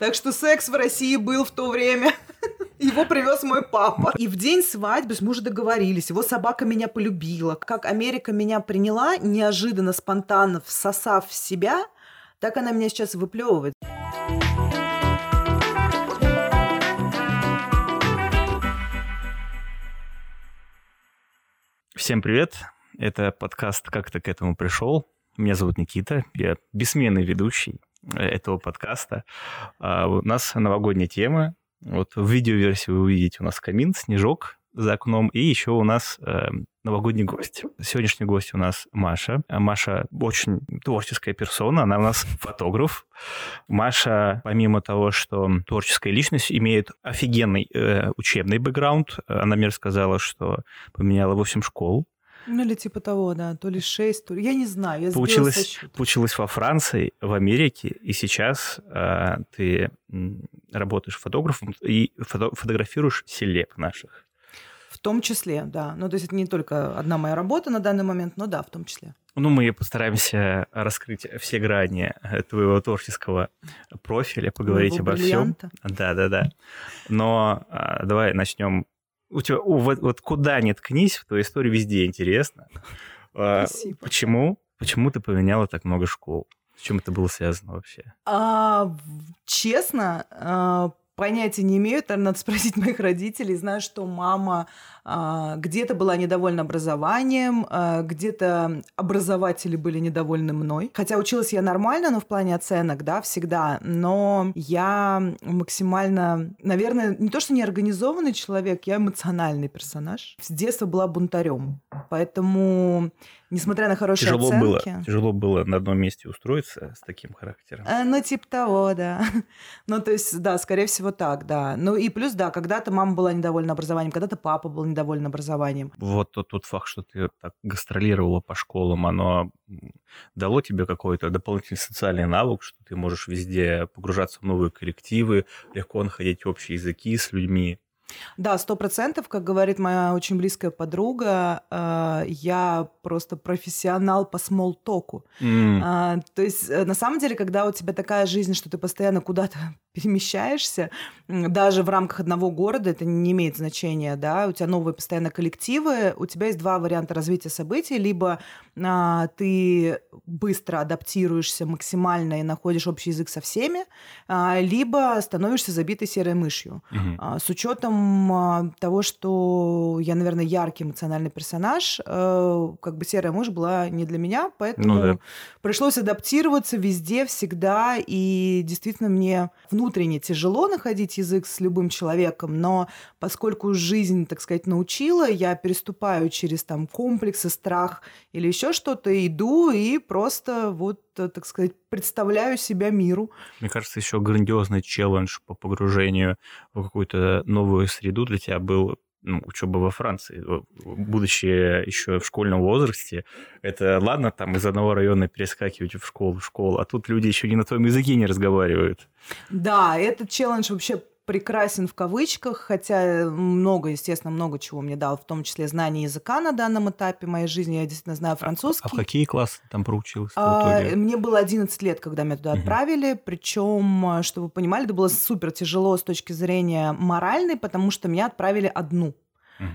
Так что секс в России был в то время. Его привез мой папа. И в день свадьбы мы уже договорились. Его собака меня полюбила. Как Америка меня приняла, неожиданно, спонтанно всосав в себя, так она меня сейчас выплевывает. Всем привет! Это подкаст «Как ты к этому пришел?». Меня зовут Никита, я бессменный ведущий этого подкаста. А у нас новогодняя тема. Вот в видеоверсии вы увидите у нас камин, снежок за окном, и еще у нас э, новогодний гость. Сегодняшний гость у нас Маша. Маша очень творческая персона, она у нас фотограф. Маша, помимо того, что творческая личность, имеет офигенный э, учебный бэкграунд. Она мне рассказала, что поменяла 8 школ ну, или типа того, да. То ли 6, то ли... Я не знаю, я получилось, получилось во Франции, в Америке, и сейчас э, ты работаешь фотографом и фото фотографируешь селеб наших. В том числе, да. Ну, то есть это не только одна моя работа на данный момент, но да, в том числе. Ну, мы постараемся раскрыть все грани твоего творческого профиля, поговорить Моего обо всем. Да, да, да. Но а, давай начнем у тебя, о, вот, вот куда ни ткнись, в твоей истории везде интересно. А, Спасибо. Почему? Почему ты поменяла так много школ? С чем это было связано вообще? А, честно, а, понятия не имею, там надо спросить моих родителей. Знаю, что мама а, где-то была недовольна образованием, а, где-то образователи были недовольны мной. Хотя училась я нормально, но в плане оценок, да, всегда. Но я максимально, наверное, не то что неорганизованный человек, я эмоциональный персонаж. С детства была бунтарем. Поэтому несмотря на хорошие тяжело оценки... Было, тяжело было на одном месте устроиться с таким характером? А, ну, типа того, да. ну, то есть, да, скорее всего так, да. Ну, и плюс, да, когда-то мама была недовольна образованием, когда-то папа был недоволен образованием. Вот тот, тот факт, что ты так гастролировала по школам, оно дало тебе какой-то дополнительный социальный навык, что ты можешь везде погружаться в новые коллективы, легко находить общие языки с людьми? Да, сто процентов, как говорит моя очень близкая подруга, э, я просто профессионал по смолтоку. Mm. Э, то есть, э, на самом деле, когда у тебя такая жизнь, что ты постоянно куда-то перемещаешься, даже в рамках одного города, это не имеет значения, да, у тебя новые постоянно коллективы, у тебя есть два варианта развития событий, либо а, ты быстро адаптируешься максимально и находишь общий язык со всеми, а, либо становишься забитой серой мышью. Угу. А, с учетом а, того, что я, наверное, яркий эмоциональный персонаж, а, как бы серая мышь была не для меня, поэтому ну, да. пришлось адаптироваться везде, всегда, и действительно мне внутренне тяжело находить язык с любым человеком, но поскольку жизнь, так сказать, научила, я переступаю через там комплексы, страх или еще что-то, иду и просто вот, так сказать, представляю себя миру. Мне кажется, еще грандиозный челлендж по погружению в какую-то новую среду для тебя был ну, учеба во Франции, будучи еще в школьном возрасте, это ладно там из одного района перескакивать в школу, в школу, а тут люди еще не на твоем языке не разговаривают. Да, этот челлендж вообще прекрасен в кавычках, хотя много, естественно, много чего мне дал, в том числе знание языка на данном этапе моей жизни. Я действительно знаю французский. А, а в какие классы там проучилась? А, мне было 11 лет, когда меня туда угу. отправили. Причем, чтобы вы понимали, это было супер тяжело с точки зрения моральной, потому что меня отправили одну.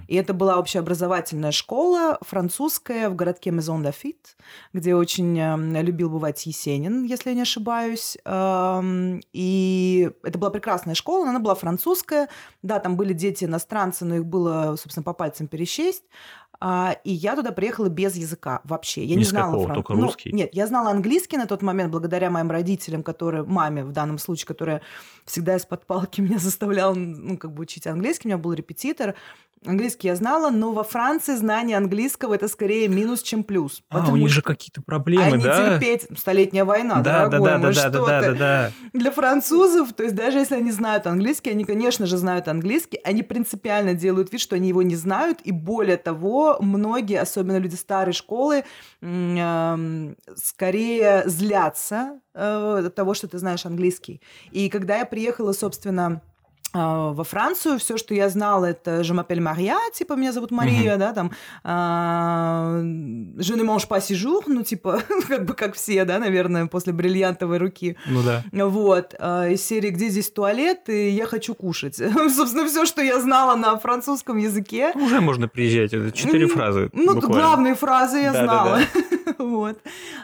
И это была общеобразовательная школа французская в городке Мезон Лафит, где очень эм, любил бывать Есенин, если я не ошибаюсь. Эм, и это была прекрасная школа, она была французская. Да, там были дети иностранцы, но их было, собственно, по пальцам пересчесть. А, и я туда приехала без языка вообще. Я не знала французский. только ну, русский? Ну, нет, я знала английский на тот момент благодаря моим родителям, которые, маме в данном случае, которая всегда из-под палки меня заставляла, ну, как бы учить английский. У меня был репетитор. Английский я знала, но во Франции знание английского это скорее минус, чем плюс. А, у них же какие-то проблемы, они да? терпеть. Столетняя война, да, дорогой да, да, мой, да, что да, да, да, да. Для французов, то есть даже если они знают английский, они, конечно же, знают английский, они принципиально делают вид, что они его не знают, и более того, многие, особенно люди старой школы, скорее злятся э, от того, что ты знаешь английский. И когда я приехала, собственно, во Францию. Все, что я знала, это «Je m'appelle Maria», типа «Меня зовут Мария», mm-hmm. да, там а, «Je ne mange pas jour», ну, типа, как бы как все, да, наверное, после «Бриллиантовой руки». Ну да. Вот. А, из серии «Где здесь туалет?» и «Я хочу кушать». Собственно, все, что я знала на французском языке. Уже можно приезжать, это четыре фразы Ну, буквально. главные фразы я да, знала. Да, да. вот.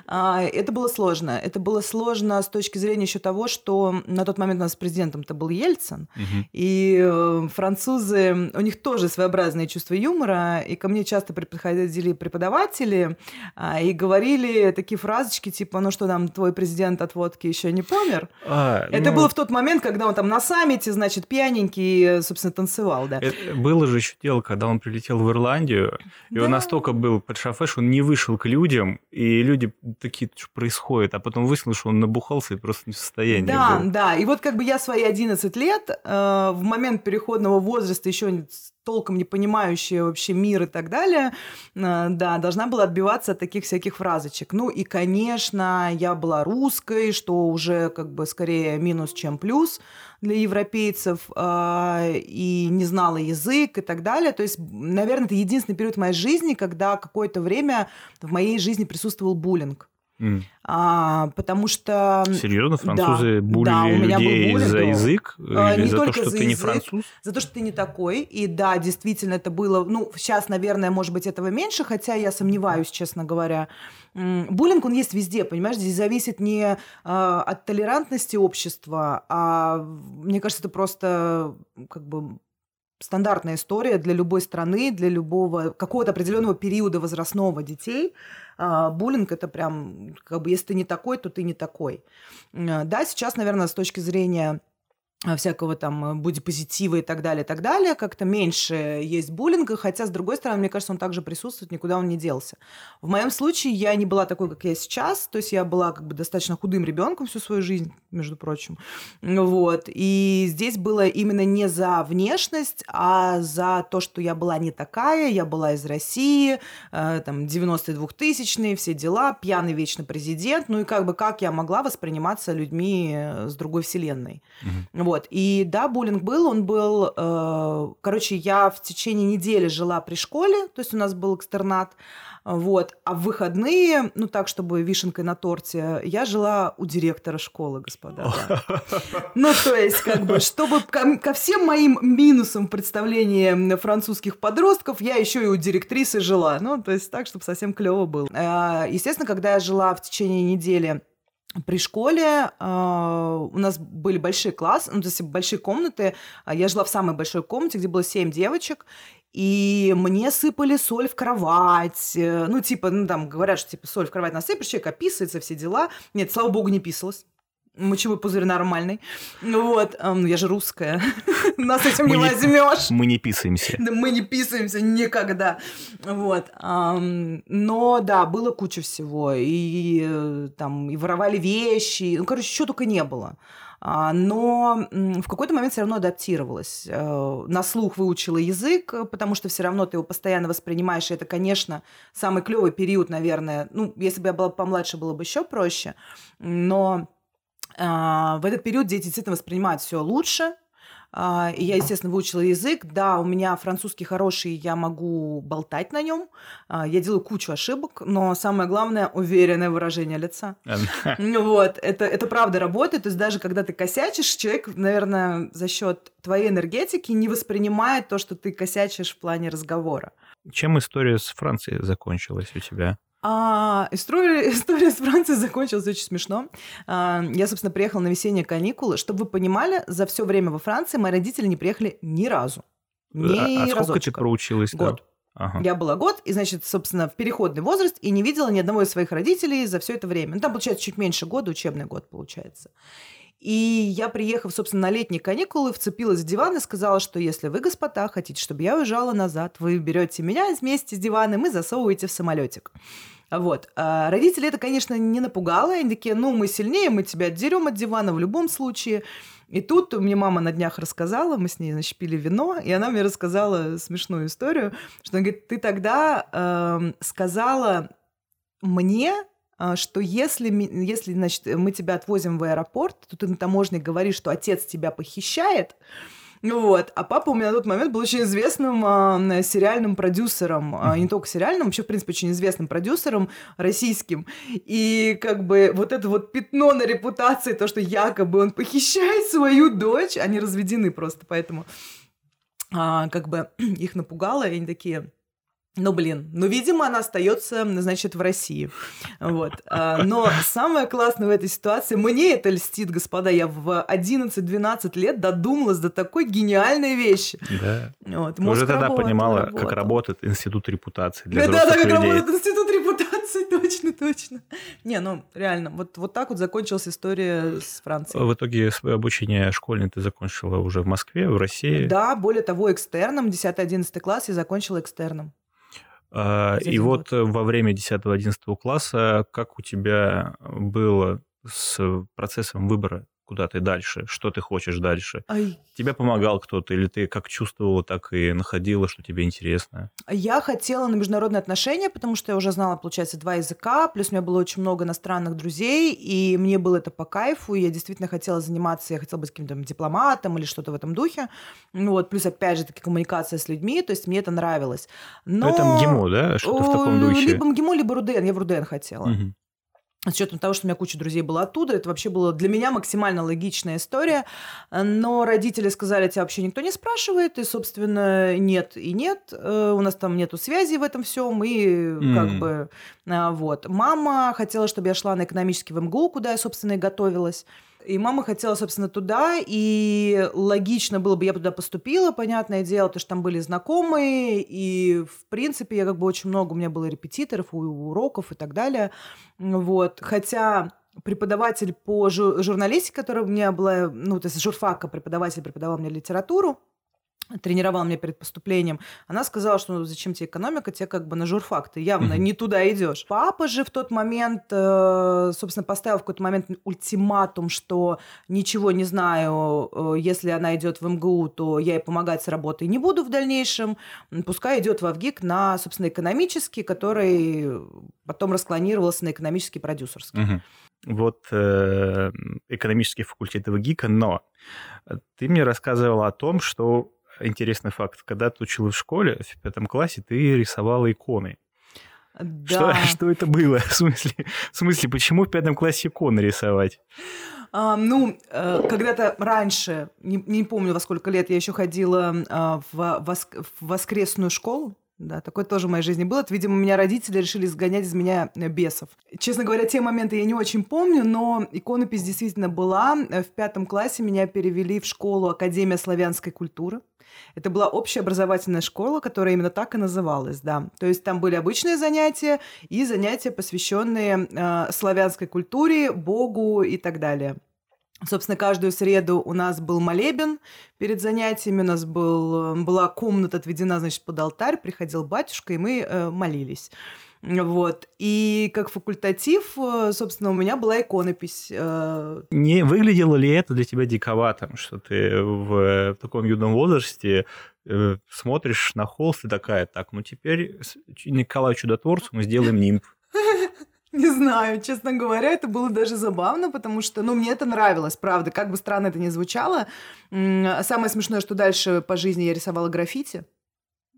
Это было сложно. Это было сложно с точки зрения еще того, что на тот момент у нас президентом-то был Ельцин, угу. И э, французы, у них тоже своеобразное чувство юмора, и ко мне часто приходили преподаватели а, и говорили такие фразочки, типа, ну что там, твой президент от водки еще не помер? А, Это ну... было в тот момент, когда он там на саммите, значит, пьяненький, собственно, танцевал, да. Это было же еще дело, когда он прилетел в Ирландию, и да. он настолько был под что он не вышел к людям, и люди такие, что происходит, а потом выяснилось, что он набухался и просто не в состоянии Да, был. да, и вот как бы я свои 11 лет э, Э, в момент переходного возраста, еще толком не понимающая вообще мир и так далее, э, да, должна была отбиваться от таких всяких фразочек. Ну и, конечно, я была русской, что уже как бы скорее минус, чем плюс для европейцев, э, и не знала язык и так далее. То есть, наверное, это единственный период в моей жизни, когда какое-то время в моей жизни присутствовал буллинг. Mm. А, потому что... Серьезно, французы да, булили да, у меня людей был за язык? А, не за только то, что за ты язык, не француз? За то, что ты не такой. И да, действительно, это было... Ну, сейчас, наверное, может быть, этого меньше, хотя я сомневаюсь, честно говоря. Буллинг, он есть везде, понимаешь? Здесь зависит не а, от толерантности общества, а, мне кажется, это просто как бы стандартная история для любой страны, для любого какого-то определенного периода возрастного детей. А, буллинг это прям, как бы, если ты не такой, то ты не такой. Да, сейчас, наверное, с точки зрения всякого там э, бодипозитива и так далее, и так далее, как-то меньше есть буллинга, хотя, с другой стороны, мне кажется, он также присутствует, никуда он не делся. В моем случае я не была такой, как я сейчас, то есть я была как бы достаточно худым ребенком всю свою жизнь, между прочим, вот, и здесь было именно не за внешность, а за то, что я была не такая, я была из России, э, там, 92-тысячные, все дела, пьяный вечно президент, ну и как бы как я могла восприниматься людьми э, с другой вселенной, mm-hmm. Вот. И да, буллинг был, он был... Э, короче, я в течение недели жила при школе, то есть у нас был экстернат, вот. А в выходные, ну так, чтобы вишенкой на торте, я жила у директора школы, господа. Да. Ну, то есть, как бы, чтобы ко, ко всем моим минусам представления французских подростков, я еще и у директрисы жила. Ну, то есть, так, чтобы совсем клево было. Э, естественно, когда я жила в течение недели при школе э, у нас были большие классы, ну, то есть большие комнаты. А я жила в самой большой комнате, где было семь девочек, и мне сыпали соль в кровать. Э, ну, типа, ну, там говорят, что типа соль в кровать насыпешь, человек описывается, все дела. Нет, слава богу, не писалась мочевой пузырь нормальный. Ну вот, ну я же русская. Нас этим не возьмешь. Мы не писаемся. Да, мы не писаемся никогда. Вот. Но да, было куча всего. И э, там и воровали вещи. Ну, короче, что только не было. А, но в какой-то момент все равно адаптировалась. Э, на слух выучила язык, потому что все равно ты его постоянно воспринимаешь. И это, конечно, самый клевый период, наверное. Ну, если бы я была помладше, было бы еще проще. Но в этот период дети действительно воспринимают все лучше, а, и я, естественно, выучила язык. Да, у меня французский хороший, я могу болтать на нем. А, я делаю кучу ошибок, но самое главное – уверенное выражение лица. Ну вот, это, это правда работает. То есть даже когда ты косячишь, человек, наверное, за счет твоей энергетики не воспринимает то, что ты косячишь в плане разговора. Чем история с Францией закончилась у тебя? А, история, история с Францией закончилась очень смешно. А, я, собственно, приехала на весенние каникулы. Чтобы вы понимали, за все время во Франции мои родители не приехали ни разу. Ни а, а сколько разочка. ты проучилась? Год. Да? Ага. Я была год, и, значит, собственно, в переходный возраст, и не видела ни одного из своих родителей за все это время. Ну, там, получается, чуть меньше года, учебный год, получается. И я, приехав, собственно, на летние каникулы, вцепилась в диван и сказала, что если вы, господа, хотите, чтобы я уезжала назад, вы берете меня вместе с диваном и засовываете в самолетик. Вот. А родители это, конечно, не напугало. Они такие, ну, мы сильнее, мы тебя отдерем от дивана в любом случае. И тут мне мама на днях рассказала, мы с ней, значит, вино, и она мне рассказала смешную историю, что она говорит, ты тогда э, сказала мне, что если, если значит, мы тебя отвозим в аэропорт, то ты на таможне говоришь, что отец тебя похищает, Вот. А папа у меня на тот момент был очень известным э, сериальным продюсером. Э, не только сериальным, вообще, в принципе, очень известным продюсером российским. И как бы вот это вот пятно на репутации, то, что якобы он похищает свою дочь, они разведены просто, поэтому а, как бы их напугало, и они такие ну, блин, ну, видимо, она остается, значит, в России. Вот. А, но самое классное в этой ситуации, мне это льстит, господа, я в 11-12 лет додумалась до такой гениальной вещи. Да. Вот. Уже тогда работал, понимала, работал. как работает институт репутации для да, да, как людей. работает институт репутации, точно, точно. Не, ну, реально, вот, вот так вот закончилась история с Францией. В итоге свое обучение школьное ты закончила уже в Москве, в России? Да, более того, экстерном, 10-11 класс я закончила экстерном. А, и вот э, во время 10-11 класса как у тебя было с процессом выбора куда ты дальше, что ты хочешь дальше. Ай. Тебе помогал кто-то, или ты как чувствовала, так и находила, что тебе интересно? Я хотела на международные отношения, потому что я уже знала, получается, два языка, плюс у меня было очень много иностранных друзей, и мне было это по кайфу, и я действительно хотела заниматься, я хотела быть каким-то дипломатом или что-то в этом духе. Ну вот, плюс, опять же, таки коммуникация с людьми, то есть мне это нравилось. Но... Это МГИМО, да? Что-то в таком духе? Либо МГИМО, либо РУДН. Я в РУДН хотела. Угу с учетом того, что у меня куча друзей была оттуда, это вообще была для меня максимально логичная история. Но родители сказали, тебя вообще никто не спрашивает, и, собственно, нет и нет. Э, у нас там нету связи в этом всем, и mm. как бы а, вот. Мама хотела, чтобы я шла на экономический в МГУ, куда я, собственно, и готовилась. И мама хотела, собственно, туда, и логично было бы, я бы туда поступила, понятное дело, потому что там были знакомые, и, в принципе, я как бы очень много, у меня было репетиторов, уроков и так далее, вот, хотя преподаватель по журналистике, которая у меня была, ну, то есть журфака, преподаватель преподавал мне литературу, тренировала меня перед поступлением, она сказала, что ну, зачем тебе экономика, тебе как бы на журфак, ты явно mm-hmm. не туда идешь. Папа же в тот момент, э, собственно, поставил в какой-то момент ультиматум, что ничего не знаю, э, если она идет в МГУ, то я ей помогать с работой не буду в дальнейшем, пускай идет в ВГИК на, собственно, экономический, который потом расклонировался на экономический продюсерский. Mm-hmm. Вот э, экономический факультет ВГИКа, но ты мне рассказывала о том, что интересный факт. Когда ты училась в школе, в пятом классе, ты рисовала иконы. Да. Что, что это было? В смысле, в смысле, почему в пятом классе иконы рисовать? А, ну, э, когда-то раньше, не, не помню во сколько лет, я еще ходила а, в, воск, в воскресную школу. Да, такое тоже в моей жизни было. Это, видимо, меня родители решили сгонять из меня э, бесов. Честно говоря, те моменты я не очень помню, но иконопись действительно была. В пятом классе меня перевели в школу Академия славянской культуры. Это была общеобразовательная школа, которая именно так и называлась, да. То есть там были обычные занятия и занятия, посвященные э, славянской культуре, Богу и так далее. Собственно, каждую среду у нас был молебен перед занятиями, у нас был, была комната отведена, значит, под алтарь, приходил батюшка, и мы э, молились. Вот. И как факультатив, э, собственно, у меня была иконопись. Э. Не выглядело ли это для тебя диковатым, что ты в, таком юном возрасте э, смотришь на холст и такая, так, ну теперь Николаю Чудотворцу мы сделаем нимб. Не знаю, честно говоря, это было даже забавно, потому что, ну, мне это нравилось, правда, как бы странно это ни звучало. Самое смешное, что дальше по жизни я рисовала граффити.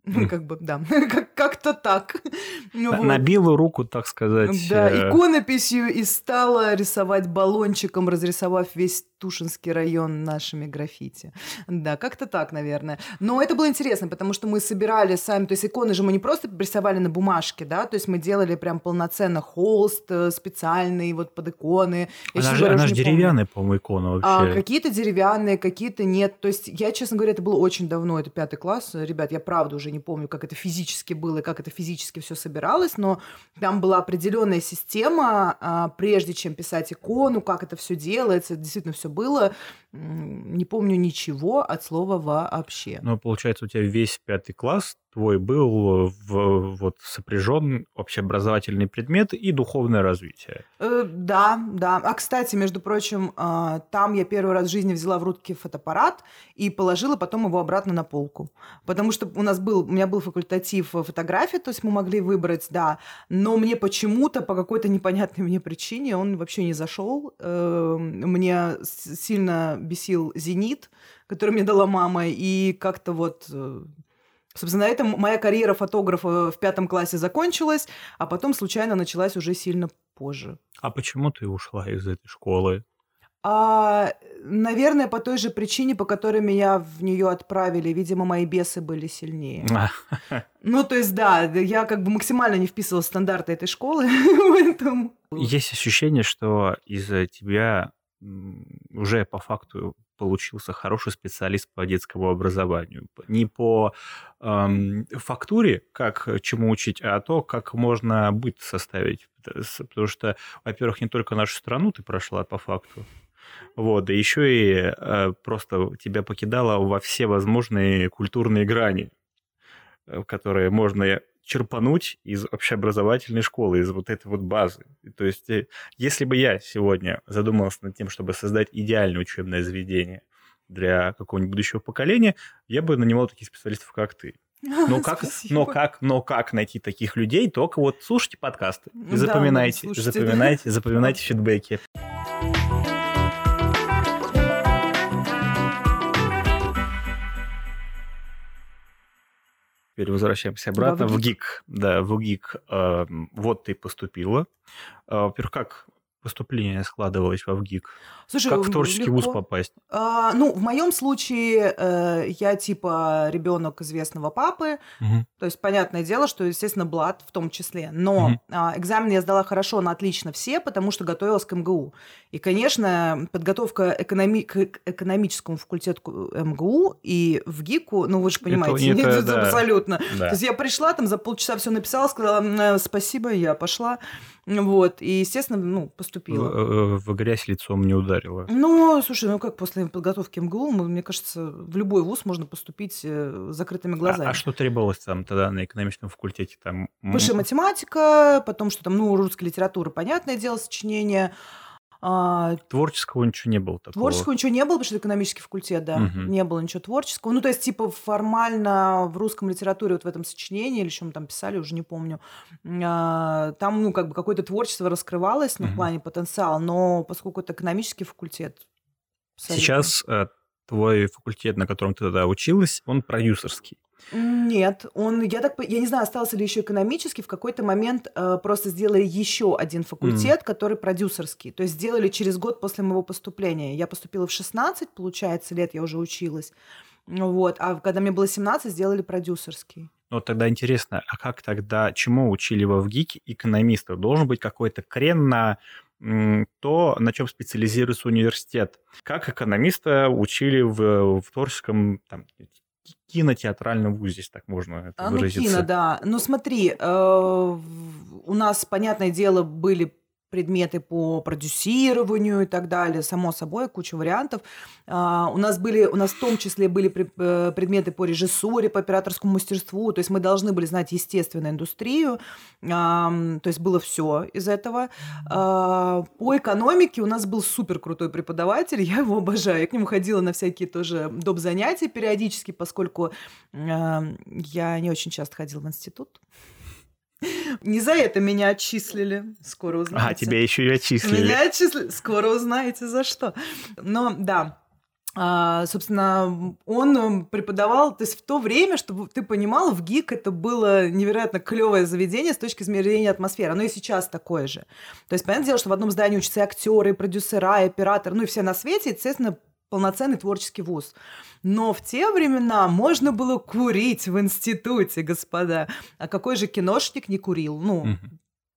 Ну, как бы, да, как-то так. На белую руку, так сказать. Да, э, иконописью и стала рисовать баллончиком, разрисовав весь Тушинский район нашими граффити. Да, как-то так, наверное. Но это было интересно, потому что мы собирали сами, то есть иконы же мы не просто рисовали на бумажке, да, то есть мы делали прям полноценно холст э, специальный вот под иконы. Я она же, она же деревянная, по-моему, икона вообще. А, какие-то деревянные, какие-то нет. То есть я, честно говоря, это было очень давно, это пятый класс. Ребят, я правда уже не помню, как это физически было и как это физически все собиралось, но там была определенная система, а, прежде чем писать икону, как это все делается, действительно все было. Не помню ничего от слова вообще. Ну, получается, у тебя весь пятый класс твой был в, вот сопряжен общеобразовательный предмет и духовное развитие. Э, да, да. А, кстати, между прочим, э, там я первый раз в жизни взяла в руки фотоаппарат и положила потом его обратно на полку. Потому что у нас был, у меня был факультатив фотографии, то есть мы могли выбрать, да, но мне почему-то по какой-то непонятной мне причине он вообще не зашел. Э, мне сильно бесил зенит, который мне дала мама, и как-то вот э, Собственно, на этом моя карьера фотографа в пятом классе закончилась, а потом случайно началась уже сильно позже. А почему ты ушла из этой школы? А, наверное, по той же причине, по которой меня в нее отправили. Видимо, мои бесы были сильнее. Ну, то есть, да, я как бы максимально не вписывала в стандарты этой школы. Есть ощущение, что из-за тебя уже по факту получился хороший специалист по детскому образованию. Не по эм, фактуре, как чему учить, а то, как можно быт составить. Потому что, во-первых, не только нашу страну ты прошла по факту, вот, да еще и э, просто тебя покидала во все возможные культурные грани, э, которые можно черпануть из общеобразовательной школы, из вот этой вот базы. То есть, э, если бы я сегодня задумался над тем, чтобы создать идеальное учебное заведение для какого-нибудь будущего поколения, я бы нанимал таких специалистов, как ты. Но как, но как, но как найти таких людей? Только вот слушайте подкасты, и запоминайте, да, запоминайте, запоминайте фидбэки. Теперь возвращаемся обратно в ГИК. Да, в ГИК. Э, вот ты поступила. Э, во-первых, как поступление складывалось во ВГИК? Слушай, как в творческий легко. вуз попасть? А, ну, в моем случае э, я типа ребенок известного папы, угу. то есть понятное дело, что, естественно, блат в том числе. Но угу. э, экзамен я сдала хорошо, на отлично все, потому что готовилась к МГУ. И, конечно, подготовка экономи- к экономическому факультету МГУ и в ГИКу, ну вы же понимаете, это, это, да. абсолютно. Да. То есть я пришла, там за полчаса все написала, сказала спасибо, я пошла. Вот, и, естественно, ну, поступила. В, э, в грязь лицом не ударила. Ну, слушай, ну как после подготовки МГУ, мне кажется, в любой вуз можно поступить э, с закрытыми глазами. А, а что требовалось там тогда на экономическом факультете? Там... Высшая математика, потом что там, ну, русская литература, понятное дело, сочинение, а, творческого ничего не было такого. Творческого ничего не было, потому что экономический факультет, да. Угу. Не было ничего творческого. Ну, то есть, типа, формально в русском литературе, вот в этом сочинении, или что мы там писали, уже не помню, а, там, ну, как бы какое-то творчество раскрывалось, ну, угу. в плане потенциала, но поскольку это экономический факультет... Абсолютно. Сейчас э, твой факультет, на котором ты тогда училась, он продюсерский. Нет, он, я так, я не знаю, остался ли еще экономический, в какой-то момент э, просто сделали еще один факультет, mm. который продюсерский. То есть сделали через год после моего поступления. Я поступила в 16, получается, лет я уже училась. Вот, а когда мне было 17, сделали продюсерский. Ну, тогда интересно, а как тогда, чему учили во ВГИКе экономистов? Должен быть какой-то крен на то, на чем специализируется университет. Как экономиста учили в, в творческом там, кинотеатральном вузе, здесь так можно это а, выразиться. Ну, кино, да. Ну, смотри, э, у нас, понятное дело, были предметы по продюсированию и так далее, само собой, куча вариантов. А, у нас были, у нас в том числе были э, предметы по режиссуре, по операторскому мастерству, то есть мы должны были знать естественную индустрию, то есть было все из этого. А, по экономике у нас был супер крутой преподаватель, я его обожаю. Я к нему ходила на всякие тоже доп. занятия периодически, поскольку я не очень часто ходила в институт. Не за это меня отчислили. Скоро узнаете. А, тебя еще и отчислили. Меня отчислили. Скоро узнаете, за что. Но да, а, собственно, он преподавал, то есть в то время, чтобы ты понимал, в ГИК это было невероятно клевое заведение с точки зрения атмосферы. Оно и сейчас такое же. То есть, понятное дело, что в одном здании учатся и актеры, и продюсера, и операторы, ну и все на свете, естественно, полноценный творческий вуз. Но в те времена можно было курить в институте, господа. А какой же киношник не курил? Ну,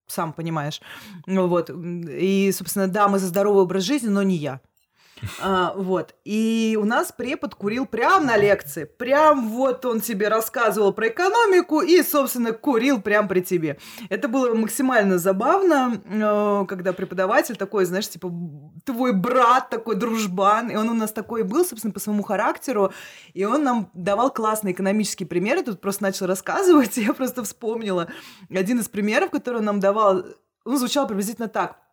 сам понимаешь. Вот. И, собственно, да, мы за здоровый образ жизни, но не я. А, вот. И у нас препод курил прям на лекции. Прям вот он тебе рассказывал про экономику и, собственно, курил прям при тебе. Это было максимально забавно, э, когда преподаватель такой, знаешь, типа, твой брат такой дружбан, и он у нас такой был, собственно, по своему характеру, и он нам давал классные экономические примеры, тут просто начал рассказывать, и я просто вспомнила один из примеров, который он нам давал, он звучал приблизительно так –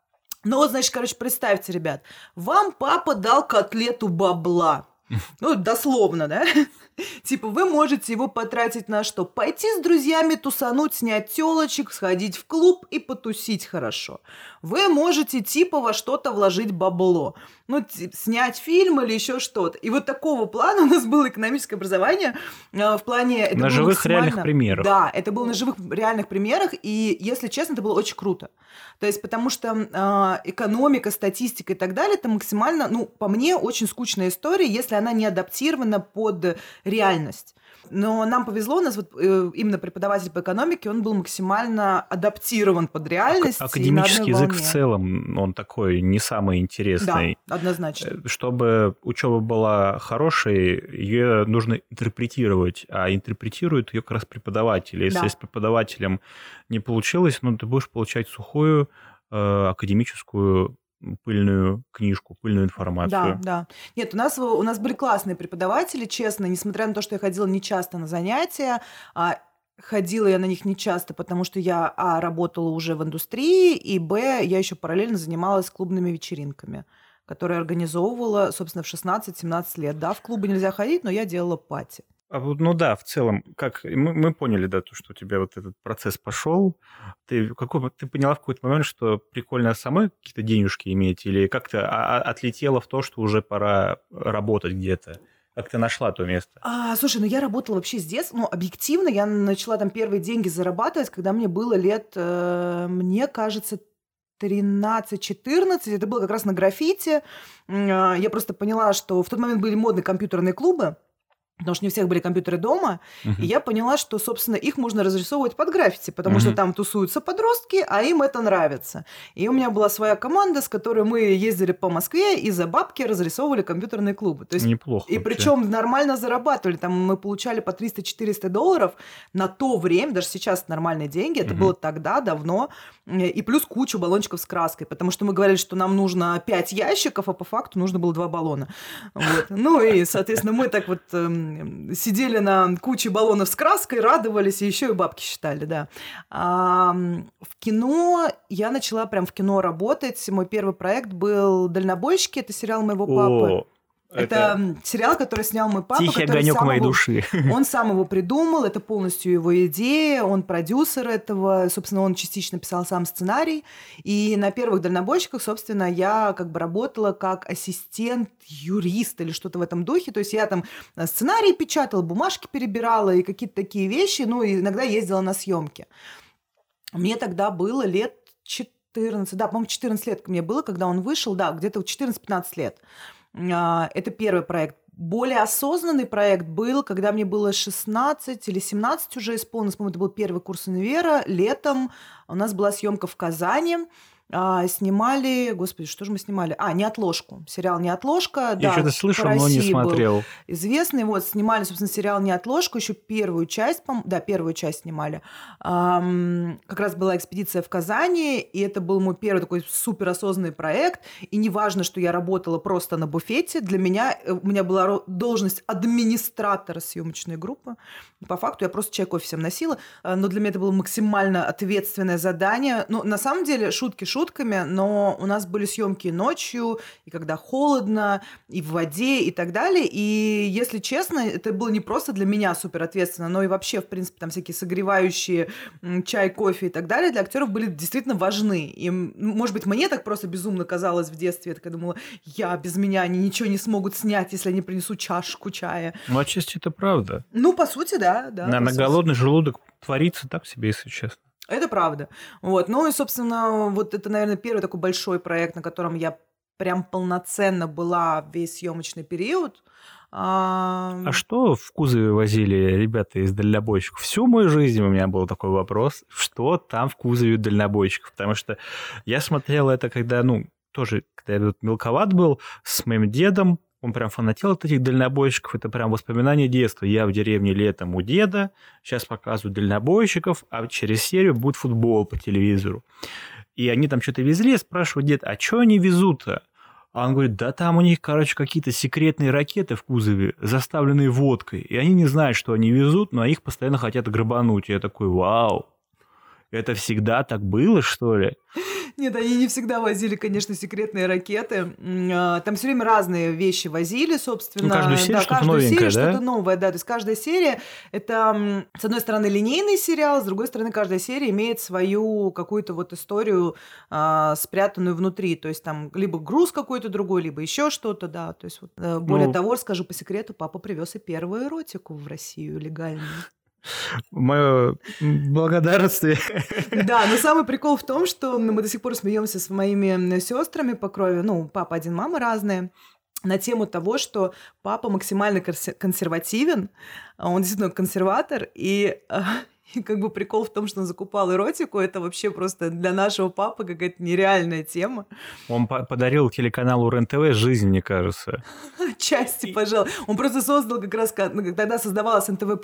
ну вот, значит, короче, представьте, ребят, вам папа дал котлету бабла. Ну, дословно, да? Типа, вы можете его потратить на что? Пойти с друзьями тусануть, снять телочек, сходить в клуб и потусить хорошо. Вы можете типа во что-то вложить бабло. Ну, снять фильм или еще что-то. И вот такого плана у нас было экономическое образование э, в плане... Это на живых максимально... реальных примерах. Да, это было на живых реальных примерах, и, если честно, это было очень круто. То есть, потому что э, экономика, статистика и так далее, это максимально, ну, по мне, очень скучная история, если она не адаптирована под реальность. Но нам повезло, у нас вот э, именно преподаватель по экономике, он был максимально адаптирован под реальность. Академический язык волне. в целом, он такой не самый интересный. Да, однозначно. Э, чтобы учеба была хорошей, ее нужно интерпретировать, а интерпретирует ее как раз преподаватель. Если да. с преподавателем не получилось, ну, ты будешь получать сухую э, академическую пыльную книжку, пыльную информацию. Да, да. Нет, у нас, у нас были классные преподаватели, честно, несмотря на то, что я ходила не часто на занятия, а ходила я на них не часто, потому что я, а, работала уже в индустрии, и, б, я еще параллельно занималась клубными вечеринками которые организовывала, собственно, в 16-17 лет. Да, в клубы нельзя ходить, но я делала пати. А ну да, в целом, как мы, мы поняли, да, то, что у тебя вот этот процесс пошел. Ты, какой, ты поняла в какой-то момент, что прикольно самой какие-то денежки иметь, или как-то а, а, отлетела в то, что уже пора работать где-то? Как ты нашла то место? А, слушай, ну я работала вообще с детства. Ну, объективно, я начала там первые деньги зарабатывать, когда мне было лет, э, мне кажется, 13-14, это было как раз на граффити. Э, я просто поняла, что в тот момент были модные компьютерные клубы, потому что не у всех были компьютеры дома, uh-huh. и я поняла, что, собственно, их можно разрисовывать под граффити, потому uh-huh. что там тусуются подростки, а им это нравится. И у меня была своя команда, с которой мы ездили по Москве и за бабки разрисовывали компьютерные клубы. То есть, Неплохо. И причем нормально зарабатывали. Там мы получали по 300-400 долларов на то время, даже сейчас нормальные деньги, это uh-huh. было тогда, давно, и плюс кучу баллончиков с краской, потому что мы говорили, что нам нужно 5 ящиков, а по факту нужно было 2 баллона. Вот. Ну и, соответственно, мы так вот эм, сидели на куче баллонов с краской, радовались и еще и бабки считали, да. А, в кино я начала прям в кино работать. Мой первый проект был «Дальнобойщики», это сериал моего папы. О, это, это сериал, который снял мой папа. Тихий огонек моей его, души. Он сам его придумал, это полностью его идея, он продюсер этого, собственно, он частично писал сам сценарий. И на первых дальнобойщиках, собственно, я как бы работала как ассистент юрист или что-то в этом духе. То есть я там сценарий печатала, бумажки перебирала и какие-то такие вещи, ну, и иногда ездила на съемки. Мне тогда было лет 14, да, по-моему, 14 лет мне было, когда он вышел, да, где-то 14-15 лет. А, это первый проект. Более осознанный проект был, когда мне было 16 или 17 уже исполнилось, по-моему, это был первый курс универа, летом. У нас была съемка в Казани, а, снимали, господи, что же мы снимали? А, «Неотложку». Сериал «Неотложка». Я да, что-то слышал, но не смотрел. известный. Вот, снимали, собственно, сериал «Неотложку», еще первую часть, да, первую часть снимали. Um, как раз была экспедиция в Казани, и это был мой первый такой суперосознанный проект. И неважно, что я работала просто на буфете, для меня, э, у меня была должность администратора съемочной группы. По факту я просто чай кофе всем носила, э, но для меня это было максимально ответственное задание. Ну, на самом деле, шутки шутками, но у нас были съемки ночью, и когда холодно, и в воде, и так далее. И, если честно, это было не просто для меня супер ответственно, но и вообще, в принципе, там всякие согревающие чай, кофе и так далее для актеров были действительно важны. И, может быть, мне так просто безумно казалось в детстве, я такая думала, я без меня, они ничего не смогут снять, если я не принесу чашку чая. Ну, отчасти это правда. Ну, по сути, да. да на, на голодный желудок творится так себе, если честно. Это правда. Вот. Ну и, собственно, вот это, наверное, первый такой большой проект, на котором я прям полноценно была весь съемочный период. А... а что в кузове возили ребята из дальнобойщиков? Всю мою жизнь у меня был такой вопрос, что там в кузове дальнобойщиков, потому что я смотрел это, когда, ну, тоже, когда я мелковат был, с моим дедом, он прям фанател от этих дальнобойщиков. Это прям воспоминание детства. Я в деревне летом у деда, сейчас показывают дальнобойщиков, а через серию будет футбол по телевизору. И они там что-то везли, спрашивают дед, а что они везут-то? А он говорит, да там у них, короче, какие-то секретные ракеты в кузове, заставленные водкой. И они не знают, что они везут, но их постоянно хотят грабануть. И я такой, вау, это всегда так было, что ли? Нет, они не всегда возили, конечно, секретные ракеты. А, там все время разные вещи возили, собственно. Ну, каждую серию да, что-то каждую новенькое, серию да? что-то новое, да. То есть каждая серия это, с одной стороны, линейный сериал, с другой стороны, каждая серия имеет свою какую-то вот историю а, спрятанную внутри. То есть там либо груз какой-то другой, либо еще что-то, да. То есть вот, э, более Ну. того, скажу по секрету, папа привез и первую эротику в Россию легальную. Мое благодарствие. Да, но самый прикол в том, что мы до сих пор смеемся с моими сестрами по крови, ну, папа один, мама разные, на тему того, что папа максимально консе- консервативен, он действительно консерватор, и, а, и как бы прикол в том, что он закупал эротику, это вообще просто для нашего папы какая-то нереальная тема. Он по- подарил телеканалу РЕН-ТВ жизнь, мне кажется. Отчасти, пожалуй. Он просто создал как раз, ну, тогда создавалась НТВ+,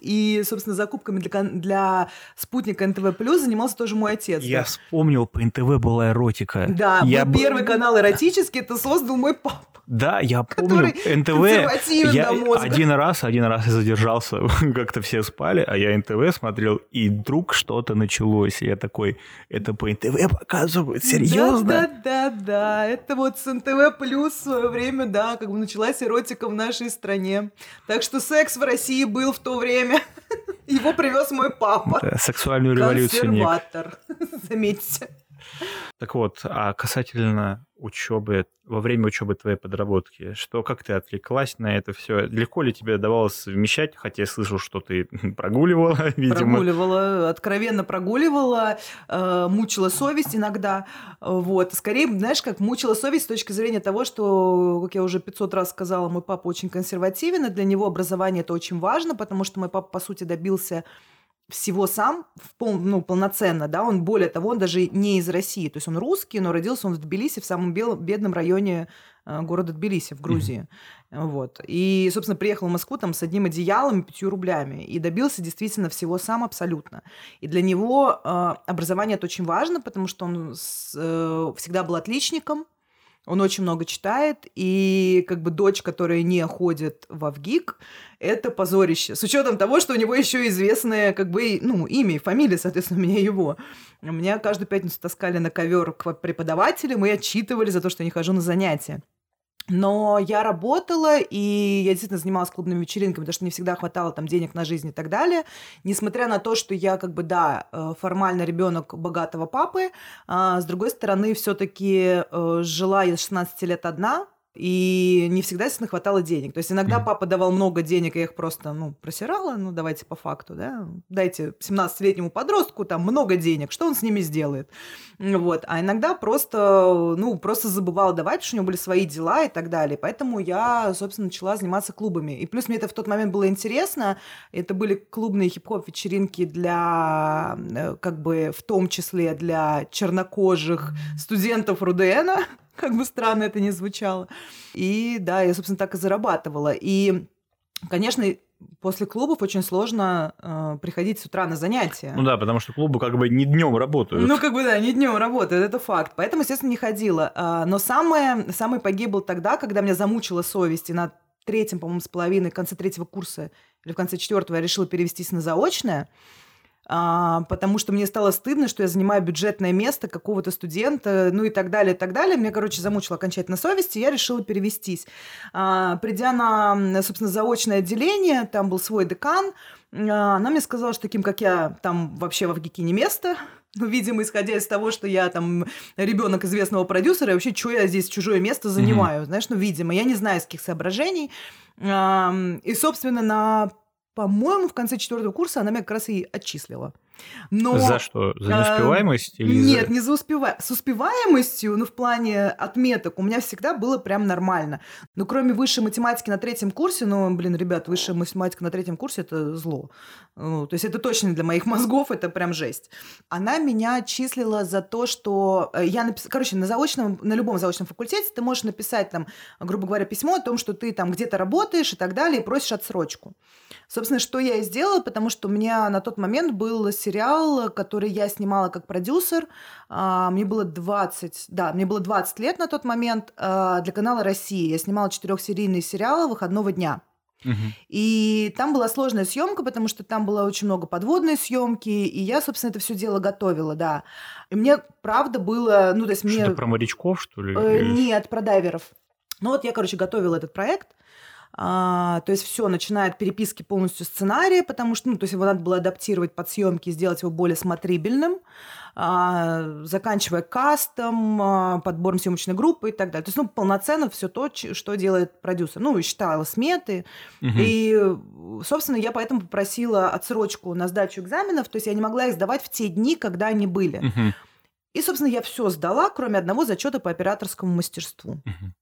и, собственно, закупками для, для спутника НТВ+, занимался тоже мой отец. Я да. вспомнил, по НТВ была эротика. Да, я был б- первый канал эротический, это создал мой папа. Да, я помню. НТВ. Я один раз, один раз я задержался, как-то все спали, а я НТВ смотрел, и вдруг что-то началось. И я такой, это по НТВ показывают, серьезно? Да, да, да, да. Это вот с НТВ плюс в свое время, да, как бы началась эротика в нашей стране. Так что секс в России был в то время. Его привез мой папа. Да, Сексуальную революцию. Консерватор. Заметьте. Так вот, а касательно учебы, во время учебы твоей подработки, что как ты отвлеклась на это все? Легко ли тебе давалось совмещать? Хотя я слышал, что ты прогуливала, видимо. Прогуливала, откровенно прогуливала, э, мучила совесть иногда. Вот. Скорее, знаешь, как мучила совесть с точки зрения того, что, как я уже 500 раз сказала, мой папа очень консервативен, и для него образование это очень важно, потому что мой папа, по сути, добился всего сам, в пол, ну, полноценно, да, он, более того, он даже не из России, то есть он русский, но родился он в Тбилиси, в самом бел- бедном районе э, города Тбилиси в Грузии, вот, и, собственно, приехал в Москву там с одним одеялом и пятью рублями, и добился действительно всего сам абсолютно, и для него э, образование это очень важно, потому что он с- э, всегда был отличником, он очень много читает, и как бы дочь, которая не ходит в Авгик, это позорище. С учетом того, что у него еще известное как бы, ну, имя и фамилия, соответственно, у меня его. Меня каждую пятницу таскали на ковер к преподавателям и отчитывали за то, что я не хожу на занятия. Но я работала, и я действительно занималась клубными вечеринками, потому что не всегда хватало там денег на жизнь и так далее. Несмотря на то, что я как бы, да, э, формально ребенок богатого папы, а, с другой стороны, все-таки жила я с 16 лет одна, и не всегда, естественно, хватало денег. То есть иногда Мгм. папа давал много денег, и я их просто, ну, просирала, ну, давайте по факту, да, дайте 17-летнему подростку там много денег, что он с ними сделает? Вот. А иногда просто, ну, просто забывала давать, потому что у него были свои дела и так далее. Поэтому я, собственно, начала заниматься клубами. И плюс мне это в тот момент было интересно. Это были клубные хип-хоп вечеринки для, э, как бы, в том числе для чернокожих студентов РУДНа, как бы странно это ни звучало. И да, я, собственно, так и зарабатывала. И, конечно, после клубов очень сложно э, приходить с утра на занятия. Ну да, потому что клубы как бы не днем работают. Ну, как бы, да, не днем работают, это факт. Поэтому, естественно, не ходила. А, Но самое, самый погиб был тогда, когда меня замучила совесть, и на третьем, по-моему, с половиной, в конце третьего курса или в конце четвертого я решила перевестись на заочное, а, потому что мне стало стыдно, что я занимаю бюджетное место какого-то студента, ну и так далее, и так далее. Мне, короче, замучила окончательно совесть, и я решила перевестись. А, придя на, собственно, заочное отделение, там был свой декан, а, она мне сказала, что таким, как я, там вообще в Авгике не место. Ну, видимо, исходя из того, что я там ребенок известного продюсера, и вообще, что я здесь чужое место занимаю, знаешь, ну, видимо, я не знаю, из каких соображений. И, собственно, на, по-моему, в конце четвертого курса она меня как раз и отчислила. Но, за что? За неуспеваемость? Э, или нет, за... не за успеваемость. С успеваемостью, ну, в плане отметок, у меня всегда было прям нормально. Но кроме высшей математики на третьем курсе, ну, блин, ребят, высшая математика на третьем курсе – это зло. Ну, то есть это точно для моих мозгов, это прям жесть. Она меня числила за то, что э, я написала... Короче, на заочном, на любом заочном факультете ты можешь написать там, грубо говоря, письмо о том, что ты там где-то работаешь и так далее, и просишь отсрочку. Собственно, что я и сделала, потому что у меня на тот момент был сериал, который я снимала как продюсер. А, мне было 20, да, мне было 20 лет на тот момент а, для канала «Россия». Я снимала четырехсерийный сериал выходного дня. И там была сложная съемка, потому что там было очень много подводной съемки, и я, собственно, это все дело готовила, да. И мне правда было, ну то есть мне. Что-то про морячков, что ли? Э, нет, про дайверов. Ну вот я, короче, готовила этот проект. А, то есть все, начиная от переписки полностью сценария, потому что, ну, то есть его надо было адаптировать под съемки, сделать его более смотрибельным, а, заканчивая кастом, а, подбором съемочной группы и так далее. То есть, ну, полноценно все то, что делает продюсер. Ну, считала сметы. Угу. И, собственно, я поэтому попросила отсрочку на сдачу экзаменов, то есть я не могла их сдавать в те дни, когда они были. Угу. И, собственно, я все сдала, кроме одного зачета по операторскому мастерству. Угу.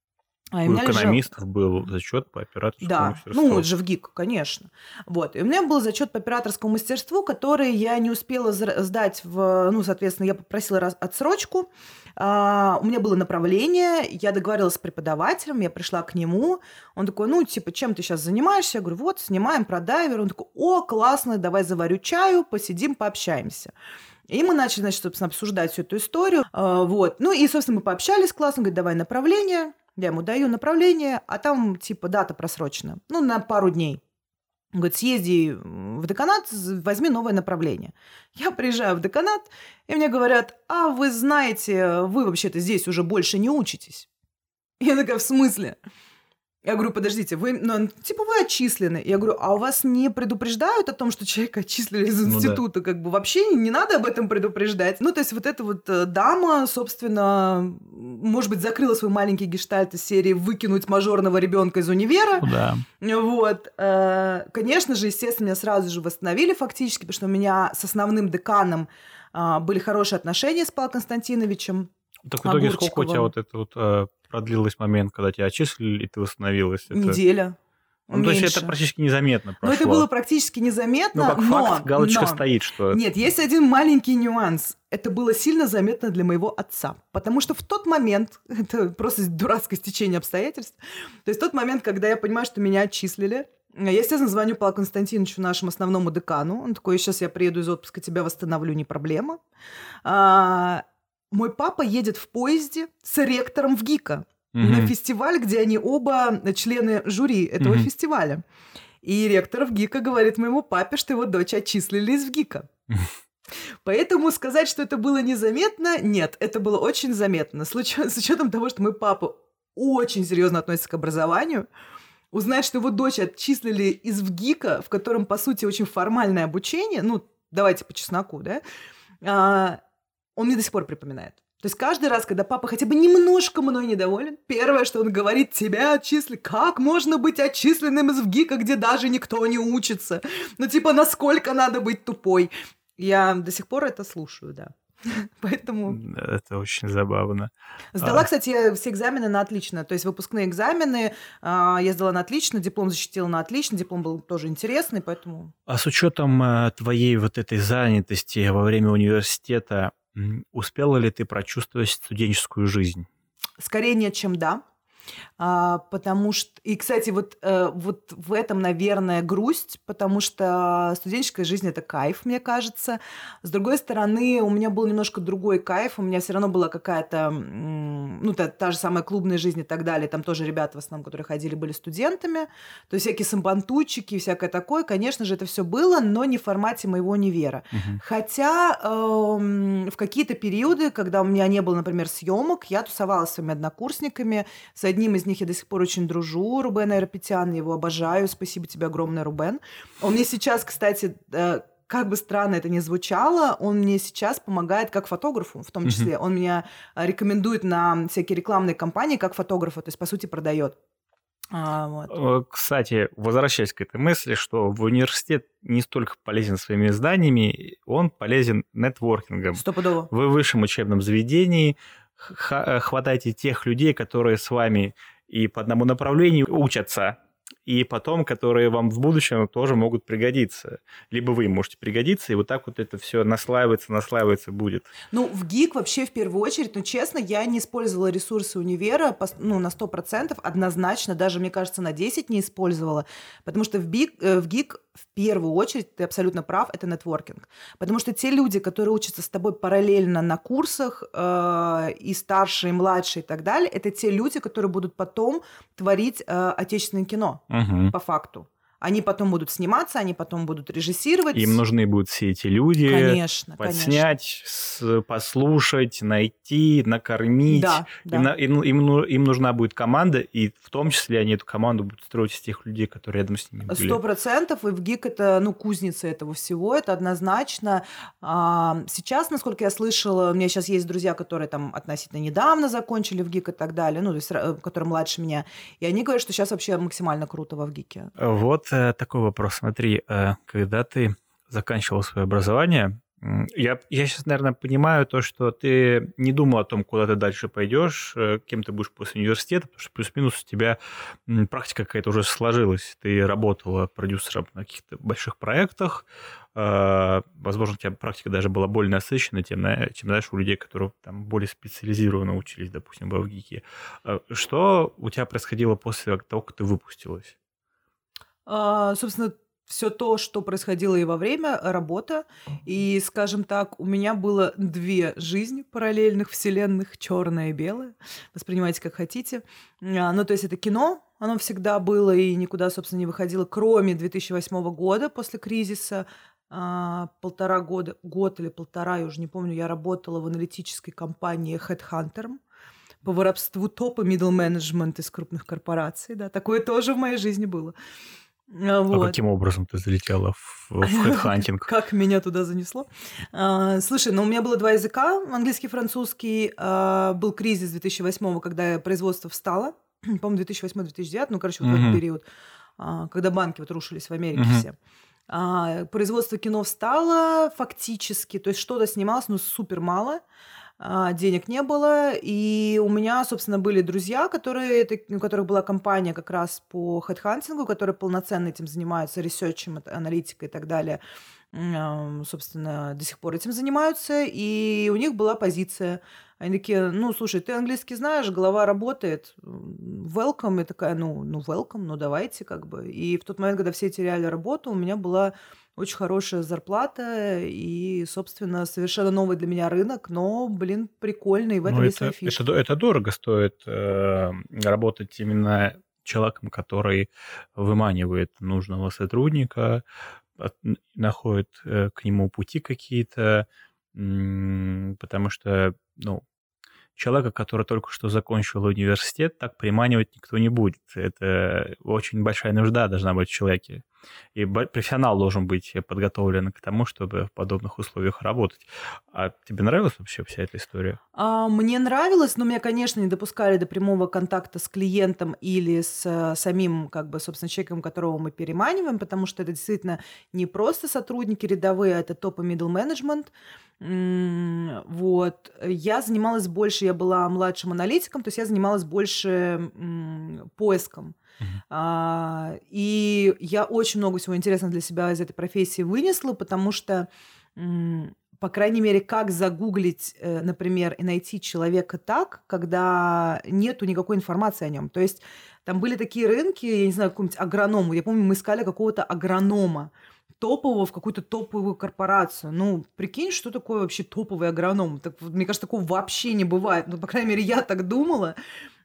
А у экономистов лежал... был зачет по операторскому да. мастерству. Ну, это же в ГИК, конечно. Вот. И у меня был зачет по операторскому мастерству, который я не успела сдать в... Ну, соответственно, я попросила отсрочку. А, у меня было направление, я договорилась с преподавателем, я пришла к нему. Он такой, ну, типа, чем ты сейчас занимаешься? Я говорю, вот, снимаем про дайвер. Он такой, о, классно, давай заварю чаю, посидим, пообщаемся. И мы начали, значит, собственно, обсуждать всю эту историю. А, вот. Ну и, собственно, мы пообщались классно. Говорит, давай направление. Я ему даю направление, а там типа дата просрочена. Ну, на пару дней. Он говорит, съезди в деканат, возьми новое направление. Я приезжаю в деканат, и мне говорят, а вы знаете, вы вообще-то здесь уже больше не учитесь. Я такая, в смысле? Я говорю, подождите, вы, ну, типа вы отчислены. Я говорю, а у вас не предупреждают о том, что человека отчислили из института? Ну, да. Как бы вообще не надо об этом предупреждать. Ну, то есть вот эта вот э, дама, собственно, может быть, закрыла свой маленький гештальт из серии «Выкинуть мажорного ребенка из универа». Да. Вот. Э, конечно же, естественно, меня сразу же восстановили фактически, потому что у меня с основным деканом а, были хорошие отношения с Павлом Константиновичем. Так в итоге сколько у тебя вот это вот э, продлилось момент, когда тебя отчислили, и ты восстановилась? Это... Неделя. Ну, то есть это практически незаметно прошло. Ну, это было практически незаметно, но... как но, факт, галочка но... стоит, что... Нет, есть один маленький нюанс. Это было сильно заметно для моего отца. Потому что в тот момент, это просто дурацкое стечение обстоятельств, то есть тот момент, когда я понимаю, что меня отчислили, я, естественно, звоню Павлу Константиновичу, нашему основному декану. Он такой, сейчас я приеду из отпуска, тебя восстановлю, не проблема. А, мой папа едет в поезде с ректором в ГИКа угу. на фестиваль, где они оба члены жюри этого угу. фестиваля. И ректор в ГИКа говорит моему папе, что его дочь отчислили из ГИКа. Поэтому сказать, что это было незаметно, нет, это было очень заметно. С учетом того, что мой папа очень серьезно относится к образованию, узнать, что его дочь отчислили из ВГИКа, в котором, по сути, очень формальное обучение, ну, давайте по чесноку, да, а, он мне до сих пор припоминает. То есть каждый раз, когда папа хотя бы немножко мной недоволен, первое, что он говорит, тебя отчислили. Как можно быть отчисленным из ВГИКа, где даже никто не учится? Ну, типа, насколько надо быть тупой? Я до сих пор это слушаю, да. Поэтому... Это очень забавно. Сдала, а... кстати, все экзамены на отлично. То есть выпускные экзамены а, я сдала на отлично, диплом защитила на отлично, диплом был тоже интересный, поэтому... А с учетом э, твоей вот этой занятости во время университета, Успела ли ты прочувствовать студенческую жизнь? Скорее нет, чем да. А, потому что, и, кстати, вот, э, вот в этом, наверное, грусть, потому что студенческая жизнь это кайф, мне кажется. С другой стороны, у меня был немножко другой кайф, у меня все равно была какая-то, ну, та, та же самая клубная жизнь и так далее. Там тоже ребята в основном, которые ходили, были студентами. То есть всякие самбантучики, всякое такое. Конечно же, это все было, но не в формате моего универа. Угу. Хотя эм, в какие-то периоды, когда у меня не было, например, съемок, я тусовалась с своими однокурсниками, с одним из них я до сих пор очень дружу, Рубен Айропетян, я его обожаю, спасибо тебе огромное, Рубен. Он мне сейчас, кстати, э, как бы странно это ни звучало, он мне сейчас помогает как фотографу, в том числе. Mm-hmm. Он меня э, рекомендует на всякие рекламные кампании как фотографа, то есть, по сути, продает. А, вот. Э, кстати, возвращаясь к этой мысли, что в университет не столько полезен своими знаниями, он полезен нетворкингом. Стопудово. Вы в высшем учебном заведении хватайте тех людей, которые с вами и по одному направлению учатся, и потом, которые вам в будущем тоже могут пригодиться. Либо вы можете пригодиться, и вот так вот это все наслаивается, наслаивается будет. Ну, в ГИК вообще в первую очередь, ну, честно, я не использовала ресурсы универа ну, на 100%, однозначно, даже, мне кажется, на 10 не использовала, потому что в, БИК, э, в ГИК в первую очередь, ты абсолютно прав, это нетворкинг. Потому что те люди, которые учатся с тобой параллельно на курсах, э, и старшие, и младшие и так далее, это те люди, которые будут потом творить э, отечественное кино, угу. по факту. Они потом будут сниматься, они потом будут режиссировать. Им нужны будут все эти люди. Конечно, подснять, конечно. послушать, найти, накормить. Да, да. Им, им, им нужна будет команда, и в том числе они эту команду будут строить из тех людей, которые рядом с ними были. Сто процентов. И в ГИК это ну, кузница этого всего, это однозначно. А, сейчас, насколько я слышала, у меня сейчас есть друзья, которые там относительно недавно закончили в ГИК и так далее, ну, то есть, э, которые младше меня, и они говорят, что сейчас вообще максимально круто во ВГИКе. Вот такой вопрос. Смотри, э, когда ты заканчивал свое образование, я, я сейчас, наверное, понимаю то, что ты не думал о том, куда ты дальше пойдешь, э, кем ты будешь после университета, потому что плюс-минус у тебя практика какая-то уже сложилась. Ты работала продюсером на каких-то больших проектах, возможно, у тебя практика даже была более насыщенной, чем, чем знаешь, у людей, которые там более специализированно учились, допустим, в ГИКе. Что у тебя происходило после того, как ты выпустилась? А, собственно, все то, что происходило и во время работы. И, скажем так, у меня было две жизни параллельных вселенных, черная и белая. Воспринимайте как хотите. А, ну, то есть это кино, оно всегда было и никуда, собственно, не выходило, кроме 2008 года после кризиса. А, полтора года, год или полтора, я уже не помню, я работала в аналитической компании Headhunter по воровству топа middle management из крупных корпораций. Да, такое тоже в моей жизни было. А, вот. А каким образом ты залетела в, в хедхантинг? Как меня туда занесло? А, слушай, ну у меня было два языка, английский и французский. А, был кризис 2008 когда производство встало. По-моему, 2008-2009, ну, короче, вот в этот период, когда банки вот рушились в Америке все. производство кино встало фактически, то есть что-то снималось, но супер мало. А, денег не было, и у меня, собственно, были друзья, которые, у которых была компания как раз по хедхантингу, которые полноценно этим занимаются, ресерчем, аналитикой и так далее, собственно, до сих пор этим занимаются, и у них была позиция. Они такие, ну, слушай, ты английский знаешь, голова работает, welcome, и такая, ну, ну, welcome, ну, давайте, как бы. И в тот момент, когда все теряли работу, у меня была очень хорошая зарплата и, собственно, совершенно новый для меня рынок, но, блин, прикольный, в этом ну, есть это, это, это дорого стоит э, работать именно человеком, который выманивает нужного сотрудника, от, находит э, к нему пути какие-то, потому что, ну, человека, который только что закончил университет, так приманивать никто не будет. Это очень большая нужда должна быть в человеке. И профессионал должен быть подготовлен к тому, чтобы в подобных условиях работать. А тебе нравилась вообще вся эта история? А, мне нравилось, но меня, конечно, не допускали до прямого контакта с клиентом или с э, самим, как бы, собственно, человеком, которого мы переманиваем, потому что это действительно не просто сотрудники рядовые, а это топ и middle management. Вот. Я занималась больше, я была младшим аналитиком, то есть я занималась больше поиском а, и я очень много всего интересного для себя из этой профессии вынесла, потому что, по крайней мере, как загуглить, э, например, и найти человека так, когда нету никакой информации о нем. То есть там были такие рынки, я не знаю, какого-нибудь агронома. Я помню, мы искали какого-то агронома топового в какую-то топовую корпорацию. Ну, прикинь, что такое вообще топовый агроном? Так, мне кажется, такого вообще не бывает. Ну, по крайней мере, я так думала.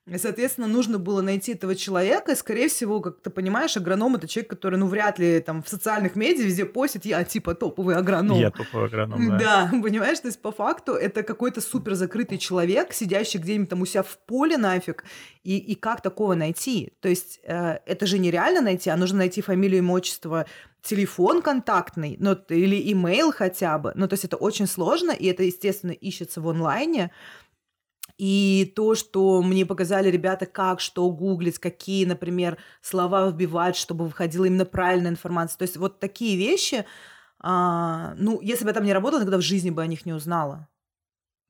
И, соответственно, нужно было найти этого человека. И, скорее всего, как ты понимаешь, агроном это человек, который, ну, вряд ли там в социальных медиа везде постит, я типа топовый агроном. Я топовый агроном, да. Да, понимаешь, то есть по факту это какой-то супер закрытый человек, сидящий где-нибудь там у себя в поле нафиг. И, и как такого найти? То есть э, это же нереально найти, а нужно найти фамилию, имя, отчество, телефон контактный, ну, или имейл хотя бы. Ну, то есть это очень сложно, и это, естественно, ищется в онлайне. И то, что мне показали ребята, как что гуглить, какие, например, слова вбивать, чтобы выходила именно правильная информация. То есть вот такие вещи, а, ну, если бы я там не работала, никогда в жизни бы о них не узнала.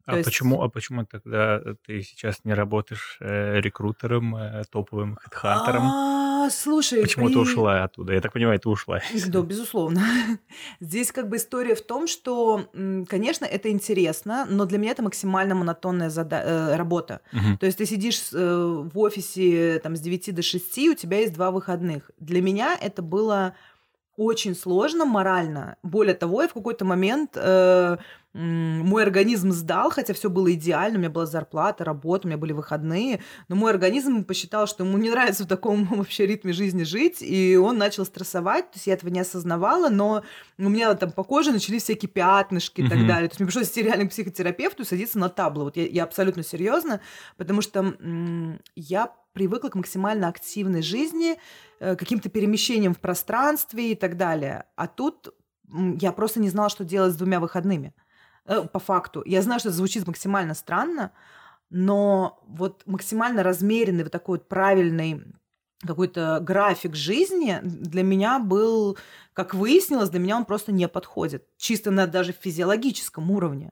А есть... почему, а почему тогда ты сейчас не работаешь э, рекрутером, э, топовым хедхантером? А, слушай, почему при... ты ушла оттуда? Я так понимаю, ты ушла. Да, безусловно. Здесь как бы история в том, что, конечно, это интересно, но для меня это максимально монотонная зада... э, работа. Угу. То есть ты сидишь э, в офисе там с 9 до 6, у тебя есть два выходных. Для меня это было очень сложно морально. Более того, я в какой-то момент э, мой организм сдал, хотя все было идеально, у меня была зарплата, работа, у меня были выходные, но мой организм посчитал, что ему не нравится в таком вообще ритме жизни жить, и он начал стрессовать, то есть я этого не осознавала, но у меня там по коже начались всякие пятнышки и так далее, то есть мне пришлось идти реально к психотерапевту и садиться на табло, вот я, я абсолютно серьезно, потому что м- я привыкла к максимально активной жизни, э, каким-то перемещениям в пространстве и так далее. А тут я просто не знала, что делать с двумя выходными. Э, по факту. Я знаю, что это звучит максимально странно, но вот максимально размеренный, вот такой вот правильный какой-то график жизни для меня был, как выяснилось, для меня он просто не подходит. Чисто на даже физиологическом уровне.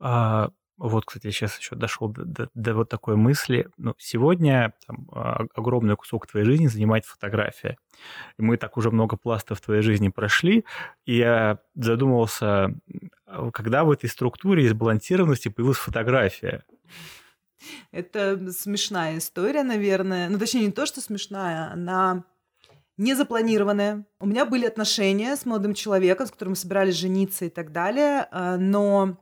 А, вот, кстати, я сейчас еще дошел до, до, до вот такой мысли. Ну, сегодня там, а, огромный кусок твоей жизни занимает фотография. И мы так уже много пластов твоей жизни прошли. И я задумывался, когда в этой структуре из балансированности появилась фотография. Это смешная история, наверное. Ну, точнее, не то, что смешная, она не запланированная. У меня были отношения с молодым человеком, с которым мы собирались жениться и так далее, а, но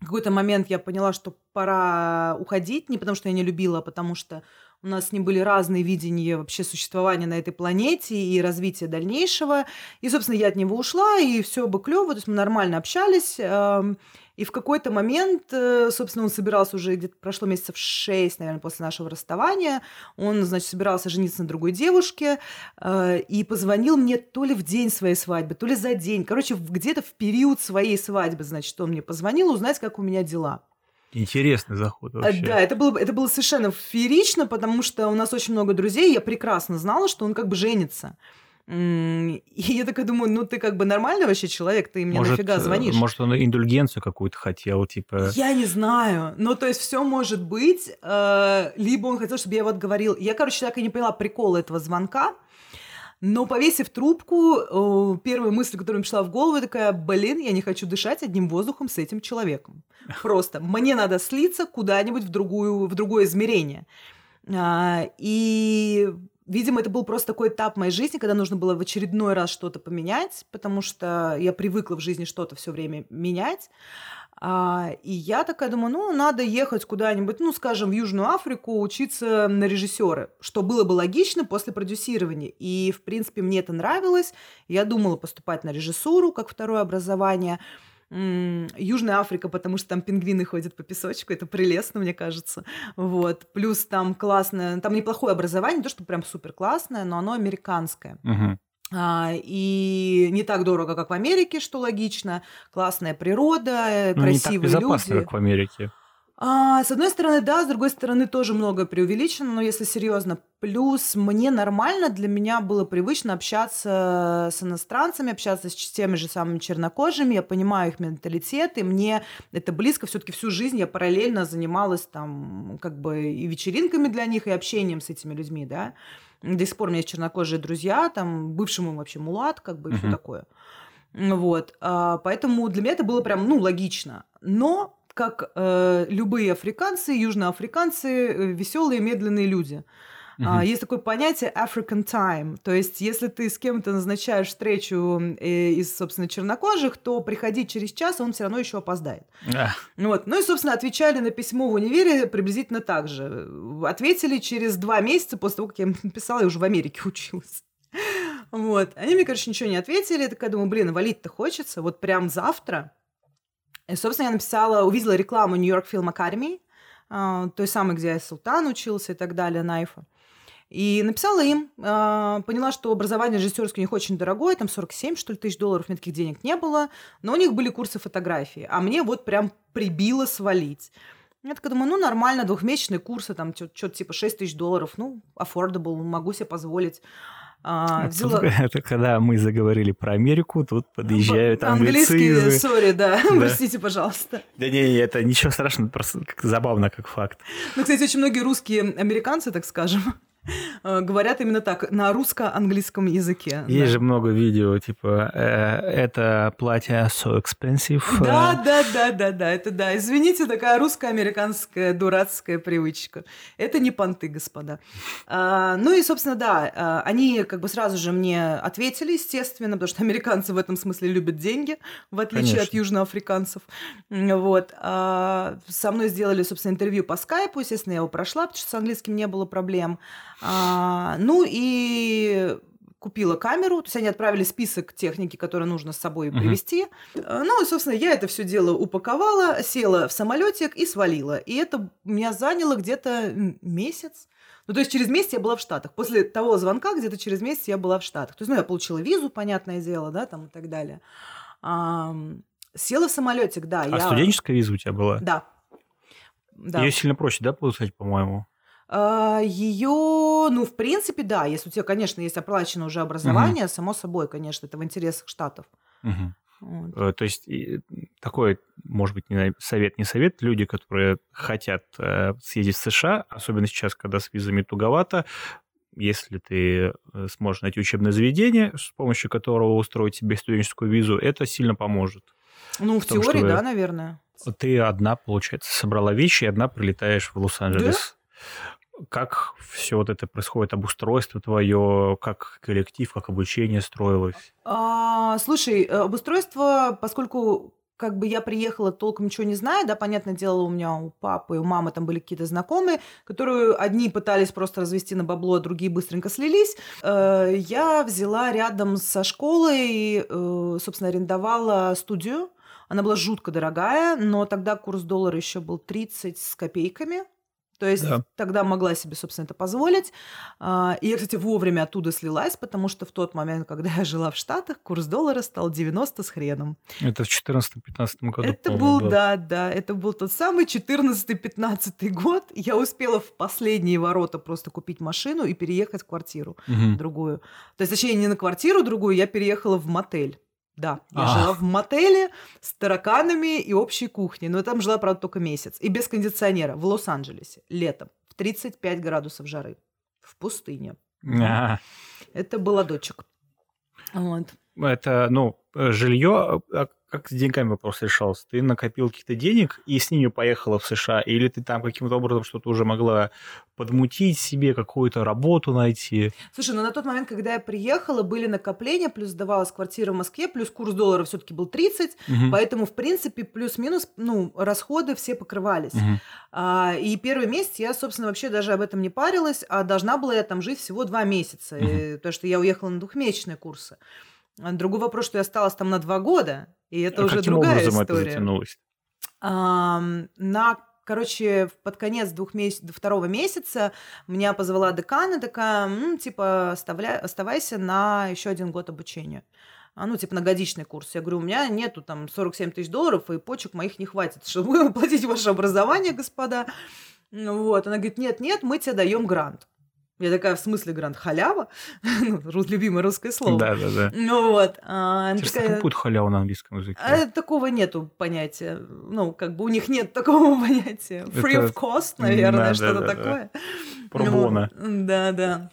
в какой-то момент я поняла, что пора уходить, не потому что я не любила, а потому что у нас с ним были разные видения вообще существования на этой планете и развития дальнейшего. И, собственно, я от него ушла, и все бы клево, то есть мы нормально общались. И в какой-то момент, э, собственно, он собирался уже где-то прошло месяцев шесть, наверное, после нашего расставания. Он, значит, собирался жениться на другой девушке э, и позвонил мне то ли в день своей свадьбы, то ли за день. Короче, где-то в период своей свадьбы, значит, он мне позвонил узнать, как у меня дела. Интересный заход вообще. Да, это было, это было совершенно феерично, потому что у нас очень много друзей, я прекрасно знала, что он как бы женится. И я такая думаю, ну ты как бы нормальный вообще человек, ты мне может, нафига звонишь? Может, он индульгенцию какую-то хотел, типа... Я не знаю. Ну, то есть все может быть. Э, либо он хотел, чтобы я его отговорил. Я, короче, так и не поняла прикола этого звонка. Но повесив трубку, первая мысль, которая мне пришла в голову, такая, блин, я не хочу дышать одним воздухом с этим человеком. Просто мне надо слиться куда-нибудь в, другую, в другое измерение. А, и Видимо, это был просто такой этап моей жизни, когда нужно было в очередной раз что-то поменять, потому что я привыкла в жизни что-то все время менять. А, и я такая думаю, ну, надо ехать куда-нибудь, ну, скажем, в Южную Африку учиться на режиссера, что было бы логично после продюсирования. И, в принципе, мне это нравилось. Я думала поступать на режиссуру как второе образование. Южная Африка, потому что там пингвины ходят по песочку, это прелестно, мне кажется. Вот. Плюс там классное, там неплохое образование, не то, что прям супер классное, но оно американское. Угу. И не так дорого, как в Америке, что логично. Классная природа, ну, красивые не так безопасно, люди. как в Америке. А, с одной стороны, да, с другой стороны, тоже много преувеличено, но если серьезно. Плюс мне нормально, для меня было привычно общаться с иностранцами, общаться с теми же самыми чернокожими, я понимаю их менталитет, и мне это близко, все-таки всю жизнь я параллельно занималась там как бы и вечеринками для них, и общением с этими людьми, да. До сих пор у меня есть чернокожие друзья, там бывшему вообще мулат, как бы, и uh-huh. все такое. Вот, а, поэтому для меня это было прям, ну, логично. Но как э, любые африканцы, южноафриканцы, э, веселые, медленные люди. Uh-huh. Есть такое понятие African time. То есть, если ты с кем-то назначаешь встречу э, из, собственно, чернокожих, то приходить через час, он все равно еще опоздает. Uh. Вот. Ну и, собственно, отвечали на письмо в универе приблизительно так же. Ответили через два месяца после того, как я написала, я уже в Америке училась. Вот. Они мне, короче, ничего не ответили. Я такая думаю, блин, валить-то хочется. Вот прям завтра и, собственно, я написала, увидела рекламу New York Film Academy, той самой, где я Султан учился и так далее, Найфа. И написала им, э, поняла, что образование режиссерское у них очень дорогое, там 47, что ли, тысяч долларов, у меня таких денег не было, но у них были курсы фотографии, а мне вот прям прибило свалить. Я такая думаю, ну, нормально, двухмесячные курсы, там, что-то типа 6 тысяч долларов, ну, affordable, могу себе позволить. А, взяла... Это когда мы заговорили про Америку, тут подъезжают ну, английские. сори, да. да. Простите, пожалуйста. Да не, это ничего страшного, просто забавно как факт. Ну, кстати, очень многие русские американцы, так скажем, говорят именно так, на русско-английском языке. Есть да. же много видео, типа, э, это платье so expensive. Да, да, да, да, да, это да. Извините, такая русско-американская дурацкая привычка. Это не понты, господа. А, ну и, собственно, да, они как бы сразу же мне ответили, естественно, потому что американцы в этом смысле любят деньги, в отличие Конечно. от южноафриканцев. Вот. А, со мной сделали, собственно, интервью по скайпу, естественно, я его прошла, потому что с английским не было проблем. А, ну и купила камеру, то есть они отправили список техники, которую нужно с собой uh-huh. привезти. Ну и, собственно, я это все дело упаковала, села в самолетик и свалила. И это меня заняло где-то месяц. Ну, то есть через месяц я была в Штатах. После того звонка где-то через месяц я была в Штатах. То есть, ну, я получила визу, понятное дело, да, там и так далее. А, села в самолетик, да. А я... студенческая виза у тебя была? Да. да. Ее сильно проще, да, получать, по-моему? А, Ее, ну, в принципе, да. Если у тебя, конечно, есть оплачено уже образование, угу. само собой, конечно, это в интересах штатов. Угу. Вот. То есть такой, может быть, не совет, не совет. Люди, которые хотят э, съездить в США, особенно сейчас, когда с визами туговато, если ты э, сможешь найти учебное заведение, с помощью которого устроить себе студенческую визу, это сильно поможет. Ну, в, в том, теории, да, наверное. Ты одна, получается, собрала вещи и одна прилетаешь в Лос-Анджелес. Да? Как все вот это происходит, обустройство твое, как коллектив, как обучение строилось? А, слушай, э, обустройство, поскольку как бы я приехала, толком ничего не знаю, да, понятное дело, у меня у папы и у мамы там были какие-то знакомые, которые одни пытались просто развести на бабло, а другие быстренько слились. Э, я взяла рядом со школой, э, собственно, арендовала студию. Она была жутко дорогая, но тогда курс доллара еще был 30 с копейками. То есть да. тогда могла себе, собственно, это позволить. А, и я, кстати, вовремя оттуда слилась, потому что в тот момент, когда я жила в Штатах, курс доллара стал 90 с хреном. Это в 14-15 году. Это был, да, да, это был тот самый 14-15 год. Я успела в последние ворота просто купить машину и переехать в квартиру угу. другую. То есть, точнее, не на квартиру другую, я переехала в мотель. Да, я а. жила в мотеле с тараканами и общей кухней, но там жила, правда, только месяц. И без кондиционера в Лос-Анджелесе летом в 35 градусов жары в пустыне. А. Это был ладочек. Вот. Это, ну, жилье, а как с деньгами вопрос решался? Ты накопил каких-то денег и с ними поехала в США? Или ты там каким-то образом что-то уже могла подмутить себе, какую-то работу найти? Слушай, ну на тот момент, когда я приехала, были накопления, плюс сдавалась квартира в Москве, плюс курс доллара все-таки был 30, угу. поэтому, в принципе, плюс-минус, ну, расходы все покрывались. Угу. А, и первый месяц я, собственно, вообще даже об этом не парилась, а должна была я там жить всего два месяца, угу. и, потому что я уехала на двухмесячные курсы. Другой вопрос, что я осталась там на два года, и это а уже каким другая образом история. это затянулось? А, на короче, под конец двух месяц... второго месяца меня позвала декана, такая, ну, типа, оставля... оставайся на еще один год обучения. А, ну, типа, на годичный курс. Я говорю, у меня нету там 47 тысяч долларов, и почек моих не хватит, чтобы оплатить ваше образование, господа. Ну, вот. Она говорит, нет-нет, мы тебе даем грант. Я такая, в смысле грант? Халява? ну, любимое русское слово. Да, да, да. Ну вот. А, такая... Как будет халява на английском языке? А, такого нету понятия. Ну, как бы у них нет такого понятия. Free Это... of cost, наверное, да, что-то да, да, такое. Пробона. Ну, да, да.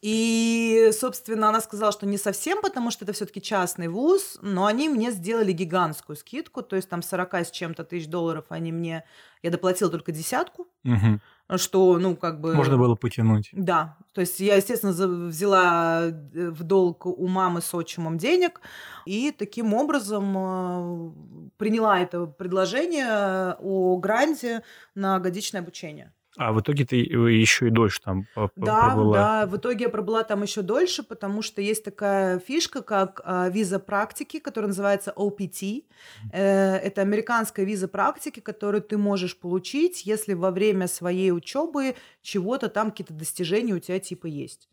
И, собственно, она сказала, что не совсем, потому что это все-таки частный вуз, но они мне сделали гигантскую скидку, то есть там 40 с чем-то тысяч долларов они мне... Я доплатила только десятку. Угу что, ну, как бы... Можно было потянуть. Да. То есть я, естественно, взяла э, в долг у мамы с отчимом денег и таким образом э, приняла это предложение о гранте на годичное обучение. А в итоге ты еще и дольше там да, пробыла? Да, в итоге я пробыла там еще дольше, потому что есть такая фишка, как а, виза практики, которая называется OPT. Э, это американская виза практики, которую ты можешь получить, если во время своей учебы чего-то там, какие-то достижения у тебя типа есть.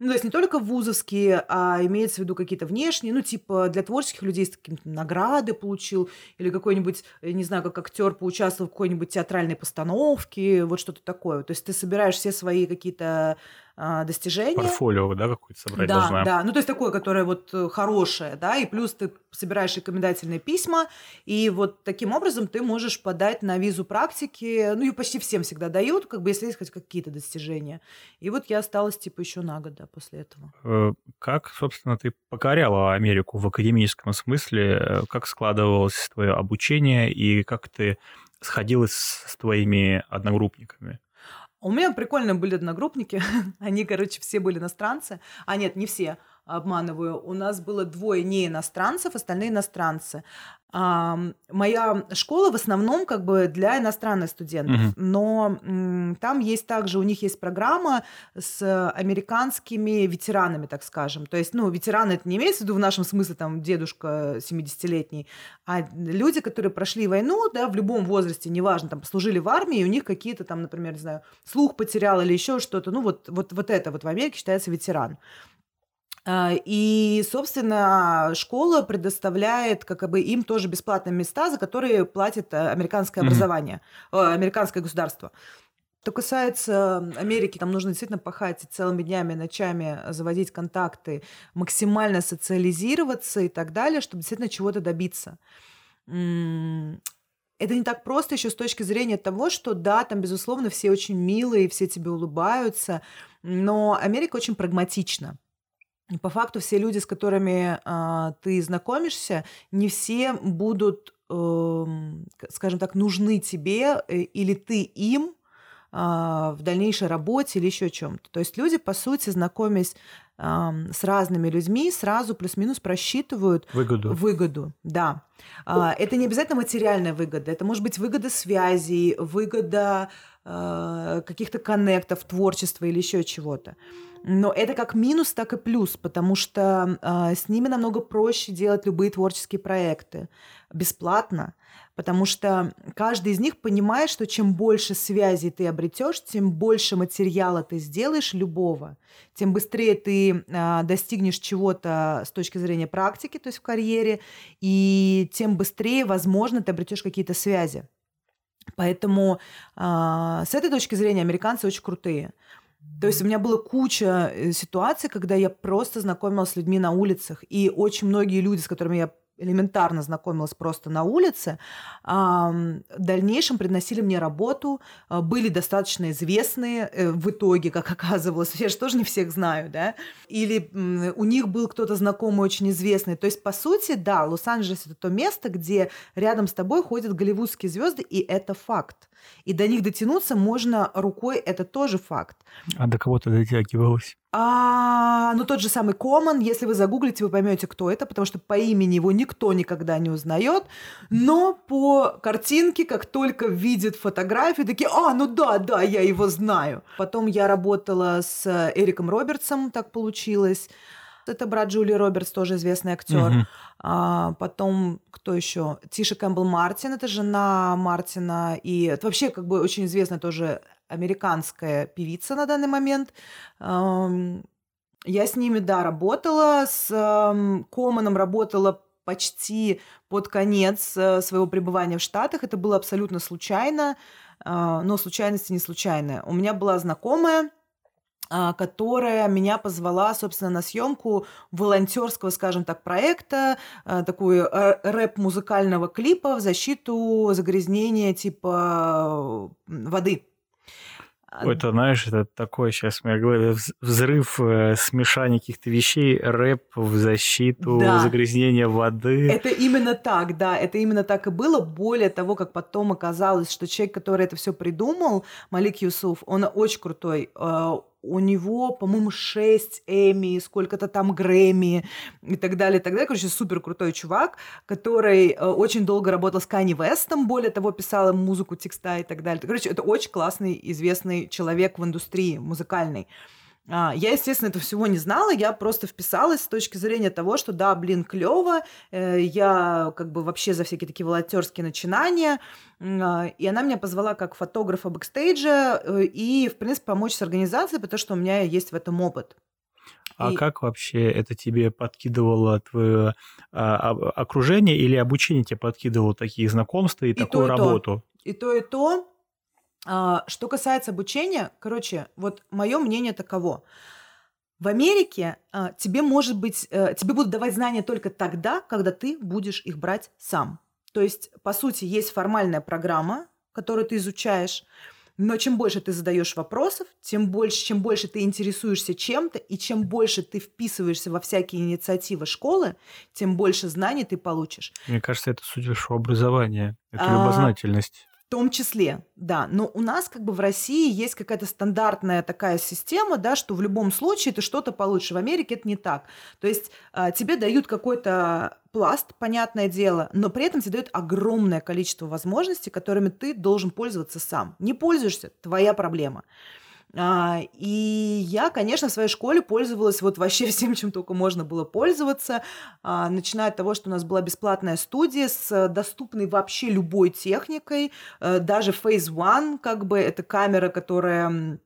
Ну, то есть не только вузовские, а имеется в виду какие-то внешние, ну, типа для творческих людей какие-то награды получил, или какой-нибудь, не знаю, как актер поучаствовал в какой-нибудь театральной постановке, вот что-то такое. То есть ты собираешь все свои какие-то достижения. Портфолио, да, какое-то собрать да, должна. Да, ну то есть такое, которое вот э, хорошее, да, и плюс ты собираешь рекомендательные письма, и вот таким образом ты можешь подать на визу практики, ну и почти всем всегда дают, как бы если есть хоть какие-то достижения. И вот я осталась типа еще на год, да, после этого. Э, как, собственно, ты покоряла Америку в академическом смысле? Как складывалось твое обучение и как ты сходилась с твоими одногруппниками? У меня прикольные были одногруппники. Они, короче, все были иностранцы. А нет, не все обманываю. У нас было двое не иностранцев, остальные иностранцы. А, моя школа в основном как бы для иностранных студентов, угу. но м, там есть также, у них есть программа с американскими ветеранами, так скажем. То есть, ну, ветераны это не имеется в виду в нашем смысле, там, дедушка 70-летний, а люди, которые прошли войну, да, в любом возрасте, неважно, там, служили в армии, и у них какие-то там, например, не знаю, слух потерял или еще что-то, ну, вот, вот, вот это вот в Америке считается ветеран. А, и, собственно, школа предоставляет как бы им тоже бесплатные места, за которые платит э, американское образование, mm-hmm. американское государство. Что касается Америки, там нужно действительно пахать целыми днями, ночами, заводить контакты, максимально социализироваться и так далее, чтобы действительно чего-то добиться. Это не так просто еще с точки зрения того, что да, там, безусловно, все очень милые, все тебе улыбаются, но Америка очень прагматична по факту все люди, с которыми а, ты знакомишься, не все будут, э, скажем так, нужны тебе э, или ты им а, в дальнейшей работе или еще чем-то. То есть люди, по сути, знакомясь а, с разными людьми, сразу плюс-минус просчитывают выгоду. Выгоду, да. А, это не обязательно материальная выгода, это может быть выгода связей, выгода каких-то коннектов, творчества или еще чего-то. Но это как минус, так и плюс, потому что э, с ними намного проще делать любые творческие проекты бесплатно, потому что каждый из них понимает, что чем больше связей ты обретешь, тем больше материала ты сделаешь любого, тем быстрее ты э, достигнешь чего-то с точки зрения практики, то есть в карьере, и тем быстрее, возможно, ты обретешь какие-то связи. Поэтому э, с этой точки зрения американцы очень крутые. То есть у меня была куча э, ситуаций, когда я просто знакомилась с людьми на улицах, и очень многие люди, с которыми я элементарно знакомилась просто на улице, в дальнейшем приносили мне работу, а, были достаточно известные э, в итоге, как оказывалось, я же тоже не всех знаю, да, или у них был кто-то знакомый очень известный. То есть, по сути, да, Лос-Анджелес это то место, где рядом с тобой ходят голливудские звезды, и это факт. И до них дотянуться можно рукой, это тоже факт. А до кого ты дотягивалась? А, ну тот же самый Коман, если вы загуглите, вы поймете, кто это, потому что по имени его никто никогда не узнает, но по картинке, как только видит фотографию, такие, а, ну да, да, я его знаю. Потом я работала с Эриком Робертсом, так получилось. Это брат Джули Робертс, тоже известный актер. Угу. А, потом, кто еще? Тиша Кэмпбелл Мартин, это жена Мартина. И это вообще как бы очень известная тоже американская певица на данный момент. Я с ними, да, работала, с Команом работала почти под конец э, своего пребывания в Штатах. Это было абсолютно случайно, а, но случайности не случайная. У меня была знакомая, которая меня позвала, собственно, на съемку волонтерского, скажем так, проекта, а, такой э, рэп-музыкального клипа в защиту загрязнения типа воды. Ой, это, знаешь, это такой сейчас в моей голове взрыв, э, смешания каких-то вещей, рэп в защиту да. загрязнения воды. Это именно так, да, это именно так и было. Более того, как потом оказалось, что человек, который это все придумал, Малик Юсуф, он очень крутой. Э, у него, по-моему, 6 Эми, сколько-то там Грэмми и так далее, и так далее. Короче, супер крутой чувак, который э, очень долго работал с Кани Вестом, более того, писал музыку, текста и так далее. Короче, это очень классный, известный человек в индустрии музыкальной. А, я, естественно, этого всего не знала, я просто вписалась с точки зрения того, что да, блин, клево, э, я как бы вообще за всякие такие волонтерские начинания, а, и она меня позвала как фотографа бэкстейджа э, и, в принципе, помочь с организацией, потому что у меня есть в этом опыт. А и... как вообще это тебе подкидывало твое а, окружение или обучение тебе подкидывало такие знакомства и, и такую то, и работу? То. И то, и то. А, что касается обучения, короче, вот мое мнение таково. В Америке а, тебе может быть, а, тебе будут давать знания только тогда, когда ты будешь их брать сам. То есть, по сути, есть формальная программа, которую ты изучаешь, но чем больше ты задаешь вопросов, тем больше, чем больше ты интересуешься чем-то, и чем больше ты вписываешься во всякие инициативы школы, тем больше знаний ты получишь. Мне кажется, это суть вашего образования, это а, любознательность. В том числе, да. Но у нас как бы в России есть какая-то стандартная такая система, да, что в любом случае ты что-то получишь. В Америке это не так. То есть а, тебе дают какой-то пласт, понятное дело, но при этом тебе дают огромное количество возможностей, которыми ты должен пользоваться сам. Не пользуешься – твоя проблема. А, и я, конечно, в своей школе пользовалась вот вообще всем, чем только можно было пользоваться, а, начиная от того, что у нас была бесплатная студия с доступной вообще любой техникой, э, даже Phase One, как бы, это камера, которая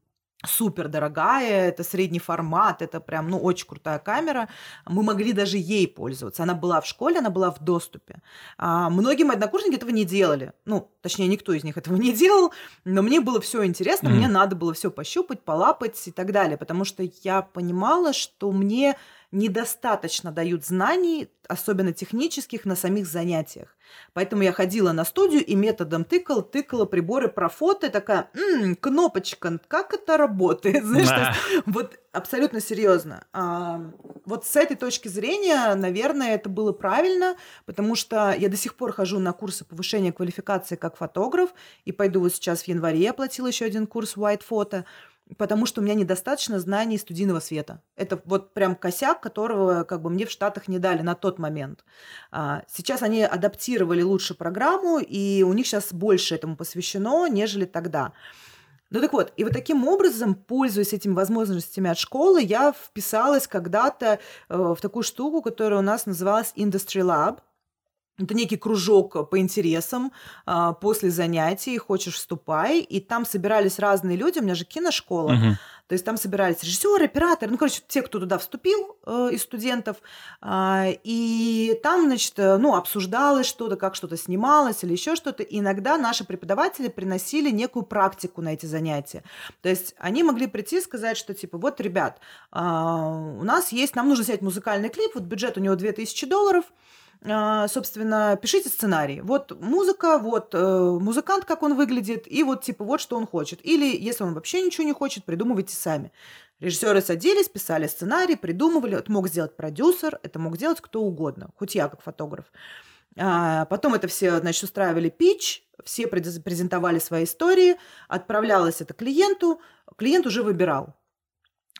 супер дорогая, это средний формат, это прям, ну, очень крутая камера. Мы могли даже ей пользоваться. Она была в школе, она была в доступе. А многие мои однокурсники этого не делали. Ну, точнее, никто из них этого не делал, но мне было все интересно, mm-hmm. мне надо было все пощупать, полапать и так далее, потому что я понимала, что мне недостаточно дают знаний, особенно технических, на самих занятиях. Поэтому я ходила на студию и методом тыкала, тыкала приборы про фото, и такая, м-м, кнопочка, как это работает? Знаешь, да. вот абсолютно серьезно. А, вот с этой точки зрения, наверное, это было правильно, потому что я до сих пор хожу на курсы повышения квалификации как фотограф, и пойду вот сейчас в январе, я оплатила еще один курс White Photo, потому что у меня недостаточно знаний студийного света. Это вот прям косяк, которого как бы мне в Штатах не дали на тот момент. А, сейчас они адаптировали лучше программу, и у них сейчас больше этому посвящено, нежели тогда. Ну так вот, и вот таким образом, пользуясь этими возможностями от школы, я вписалась когда-то э, в такую штуку, которая у нас называлась Industry Lab – это некий кружок по интересам а, после занятий, хочешь вступай, и там собирались разные люди, у меня же киношкола, uh-huh. то есть там собирались режиссеры, операторы, ну, короче, те, кто туда вступил э, из студентов, э, и там, значит, э, ну, обсуждалось что-то, как что-то снималось или еще что-то, и иногда наши преподаватели приносили некую практику на эти занятия, то есть они могли прийти и сказать, что, типа, вот, ребят, э, у нас есть, нам нужно снять музыкальный клип, вот бюджет у него 2000 долларов, собственно, пишите сценарий. Вот музыка, вот э, музыкант, как он выглядит, и вот типа вот что он хочет. Или если он вообще ничего не хочет, придумывайте сами. Режиссеры садились, писали сценарий, придумывали. Это мог сделать продюсер, это мог сделать кто угодно, хоть я как фотограф. А, потом это все, значит, устраивали пич, все презентовали свои истории, отправлялось это клиенту, клиент уже выбирал.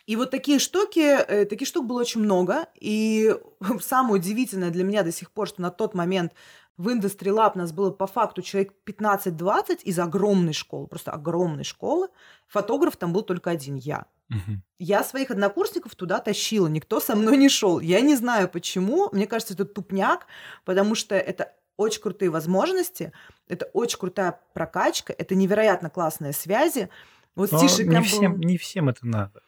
И вот такие штуки, э, таких штук было очень много. И самое удивительное для меня до сих пор, что на тот момент в Industry Lab нас было по факту человек 15-20 из огромной школы, просто огромной школы. Фотограф там был только один, я. Угу. Я своих однокурсников туда тащила, никто со мной не шел. Я не знаю почему, мне кажется, это тупняк, потому что это очень крутые возможности, это очень крутая прокачка, это невероятно классные связи. Вот Но не, всем, не всем это надо.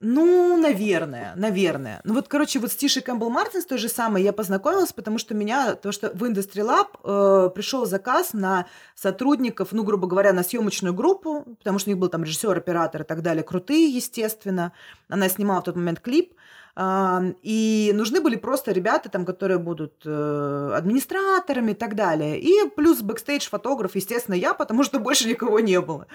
Ну, наверное, наверное. Ну вот, короче, вот с Тишей Кэмпбелл Мартин с той же самой я познакомилась, потому что меня, то что в Industry Lab э, пришел заказ на сотрудников, ну, грубо говоря, на съемочную группу, потому что у них был там режиссер, оператор и так далее, крутые, естественно. Она снимала в тот момент клип. Э, и нужны были просто ребята, там, которые будут э, администраторами и так далее. И плюс бэкстейдж-фотограф, естественно, я, потому что больше никого не было.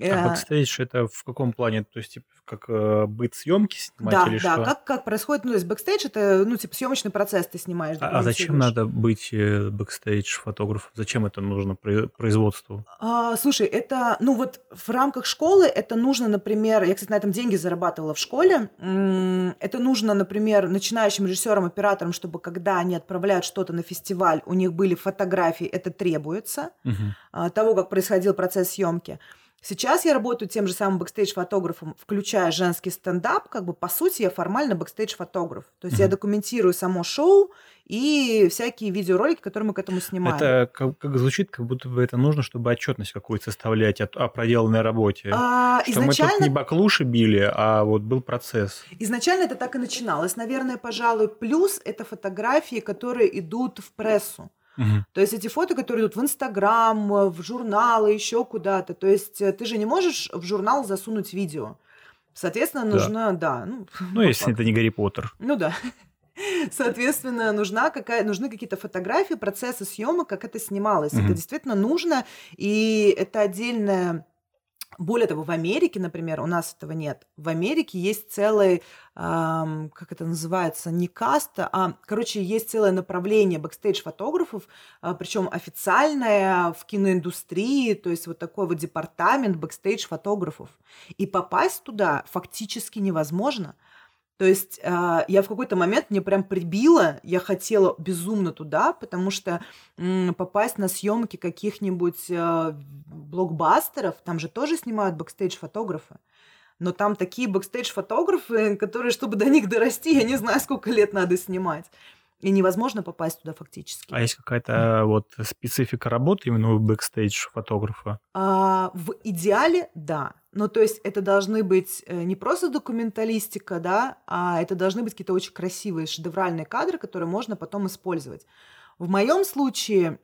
А бэкстейдж это в каком плане? То есть, типа, как э, быт съемки снимать да, или да, что? как, как происходит, ну, то есть бэкстейдж это, ну, типа, съемочный процесс ты снимаешь. А, а зачем надо быть э, бэкстейдж-фотографом? Зачем это нужно производству? А, слушай, это, ну, вот в рамках школы это нужно, например, я, кстати, на этом деньги зарабатывала в школе, это нужно, например, начинающим режиссерам, операторам, чтобы когда они отправляют что-то на фестиваль, у них были фотографии, это требуется, угу. того, как происходил процесс съемки. Сейчас я работаю тем же самым бэкстейдж-фотографом, включая женский стендап. Как бы, по сути, я формально бэкстейдж-фотограф. То есть mm-hmm. я документирую само шоу и всякие видеоролики, которые мы к этому снимаем. Это как, как звучит, как будто бы это нужно, чтобы отчетность какую-то составлять о, о проделанной работе. А, что изначально... мы тут не баклуши били, а вот был процесс. Изначально это так и начиналось, наверное, пожалуй. Плюс это фотографии, которые идут в прессу. Угу. То есть эти фото, которые идут в Инстаграм, в журналы, еще куда-то. То есть э, ты же не можешь в журнал засунуть видео. Соответственно, нужно, да. да ну, ну если факту. это не Гарри Поттер. Ну да. Соответственно, нужна какая, нужны какие-то фотографии, процессы съемок, как это снималось. Угу. Это действительно нужно, и это отдельная более того, в Америке, например, у нас этого нет. В Америке есть целый, эм, как это называется, не каста, а, короче, есть целое направление бэкстейдж-фотографов, э, причем официальное в киноиндустрии, то есть вот такой вот департамент бэкстейдж-фотографов. И попасть туда фактически невозможно – то есть э, я в какой-то момент мне прям прибило, я хотела безумно туда, потому что попасть на съемки каких-нибудь э, блокбастеров, там же тоже снимают бэкстейдж-фотографы. Но там такие бэкстейдж-фотографы, которые, чтобы до них дорасти, я не знаю, сколько лет надо снимать. И невозможно попасть туда фактически. А есть какая-то вот специфика работы именно у бэкстейдж-фотографа? А, в идеале, да. Ну, то есть это должны быть э, не просто документалистика, да, а это должны быть какие-то очень красивые шедевральные кадры, которые можно потом использовать. В моем случае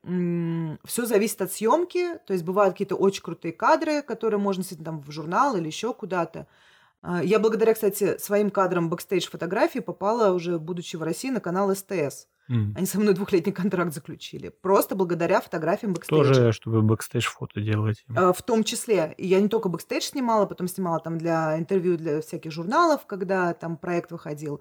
все зависит от съемки, то есть бывают какие-то очень крутые кадры, которые можно снять там в журнал или еще куда-то. А, я благодаря, кстати, своим кадрам бэкстейдж фотографии попала уже, будучи в России, на канал СТС. Mm. Они со мной двухлетний контракт заключили. Просто благодаря фотографиям бэкстейджа. Тоже, чтобы бэкстейдж фото делать. А, в том числе. И я не только бэкстейдж снимала, потом снимала там для интервью для всяких журналов, когда там проект выходил.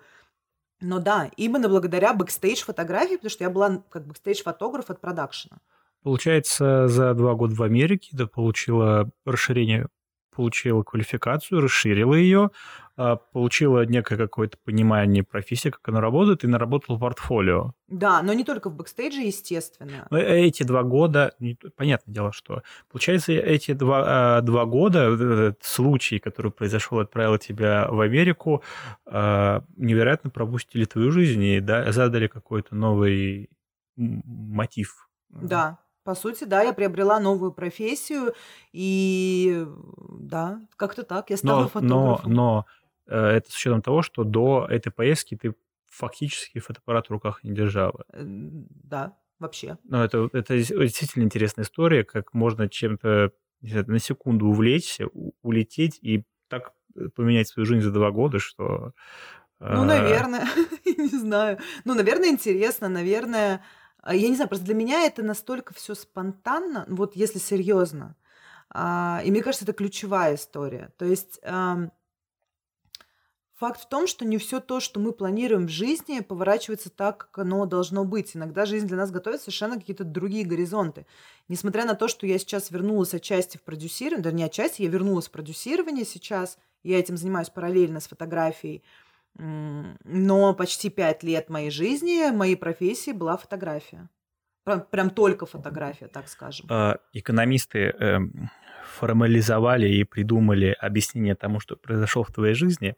Но да, именно благодаря бэкстейдж фотографии, потому что я была как бэкстейдж фотограф от продакшена. Получается, за два года в Америке ты получила расширение получила квалификацию, расширила ее, а, получила некое какое-то понимание профессии, как она работает, и наработала портфолио. Да, но не только в бэкстейдже, естественно. Но эти два года, понятное дело, что... Получается, эти два, а, два года, этот случай, который произошел, отправил тебя в Америку, а, невероятно пропустили твою жизнь и да, задали какой-то новый мотив. Да, по сути, да, я приобрела новую профессию, и да, как-то так, я стала но, фотографом. Но, но э, это с учетом того, что до этой поездки ты фактически фотоаппарат в руках не держала. Э, да, вообще. Но это, это действительно интересная история, как можно чем-то знаю, на секунду увлечься, улететь и так э, поменять свою жизнь за два года, что... Ну, наверное, не знаю. Ну, наверное, интересно, наверное я не знаю, просто для меня это настолько все спонтанно, вот если серьезно. А, и мне кажется, это ключевая история. То есть факт в том, что не все то, что мы планируем в жизни, поворачивается так, как оно должно быть. Иногда жизнь для нас готовит совершенно какие-то другие горизонты. Несмотря на то, что я сейчас вернулась отчасти в продюсирование, да не отчасти, я вернулась в продюсирование сейчас, я этим занимаюсь параллельно с фотографией, но почти пять лет моей жизни, моей профессии была фотография. Прям, прям только фотография, так скажем. А, экономисты эм, формализовали и придумали объяснение тому, что произошло в твоей жизни.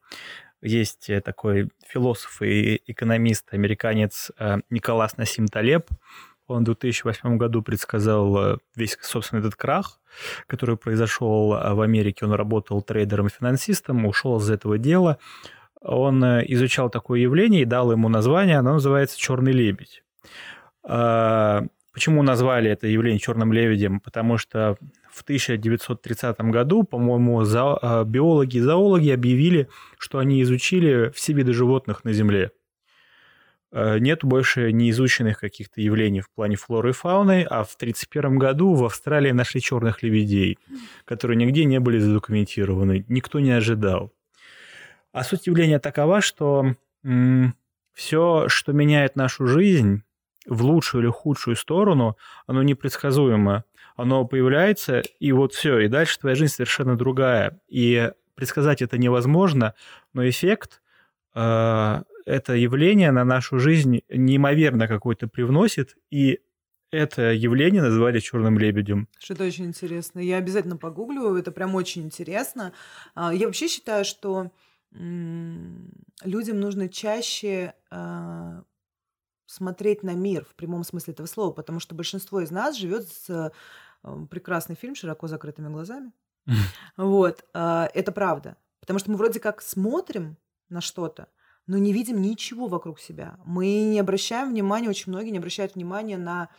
Есть э, такой философ и экономист, американец э, Николас Насим Талеб. Он в 2008 году предсказал э, весь, собственно, этот крах, который произошел в Америке. Он работал трейдером и финансистом, ушел из этого дела он э, изучал такое явление и дал ему название, оно называется «черный лебедь». А, почему назвали это явление черным лебедем? Потому что в 1930 году, по-моему, а, биологи и зоологи объявили, что они изучили все виды животных на Земле. э, нет больше неизученных каких-то явлений в плане флоры и фауны, а в 1931 году в Австралии нашли черных лебедей, которые нигде не были задокументированы, никто не ожидал. А суть явления такова, что все, что меняет нашу жизнь в лучшую или худшую сторону, оно непредсказуемо. Оно появляется, и вот все, и дальше твоя жизнь совершенно другая. И предсказать это невозможно, но эффект э, это явление на нашу жизнь неимоверно какой-то привносит, и это явление называли черным лебедем. Что-то очень интересно. Я обязательно погуглю, это прям очень интересно. А, я вообще считаю, что людям нужно чаще а, смотреть на мир в прямом смысле этого слова, потому что большинство из нас живет с а, прекрасный фильм широко закрытыми глазами. Вот, это правда. Потому что мы вроде как смотрим на что-то, но не видим ничего вокруг себя. Мы не обращаем внимания, очень многие не обращают внимания на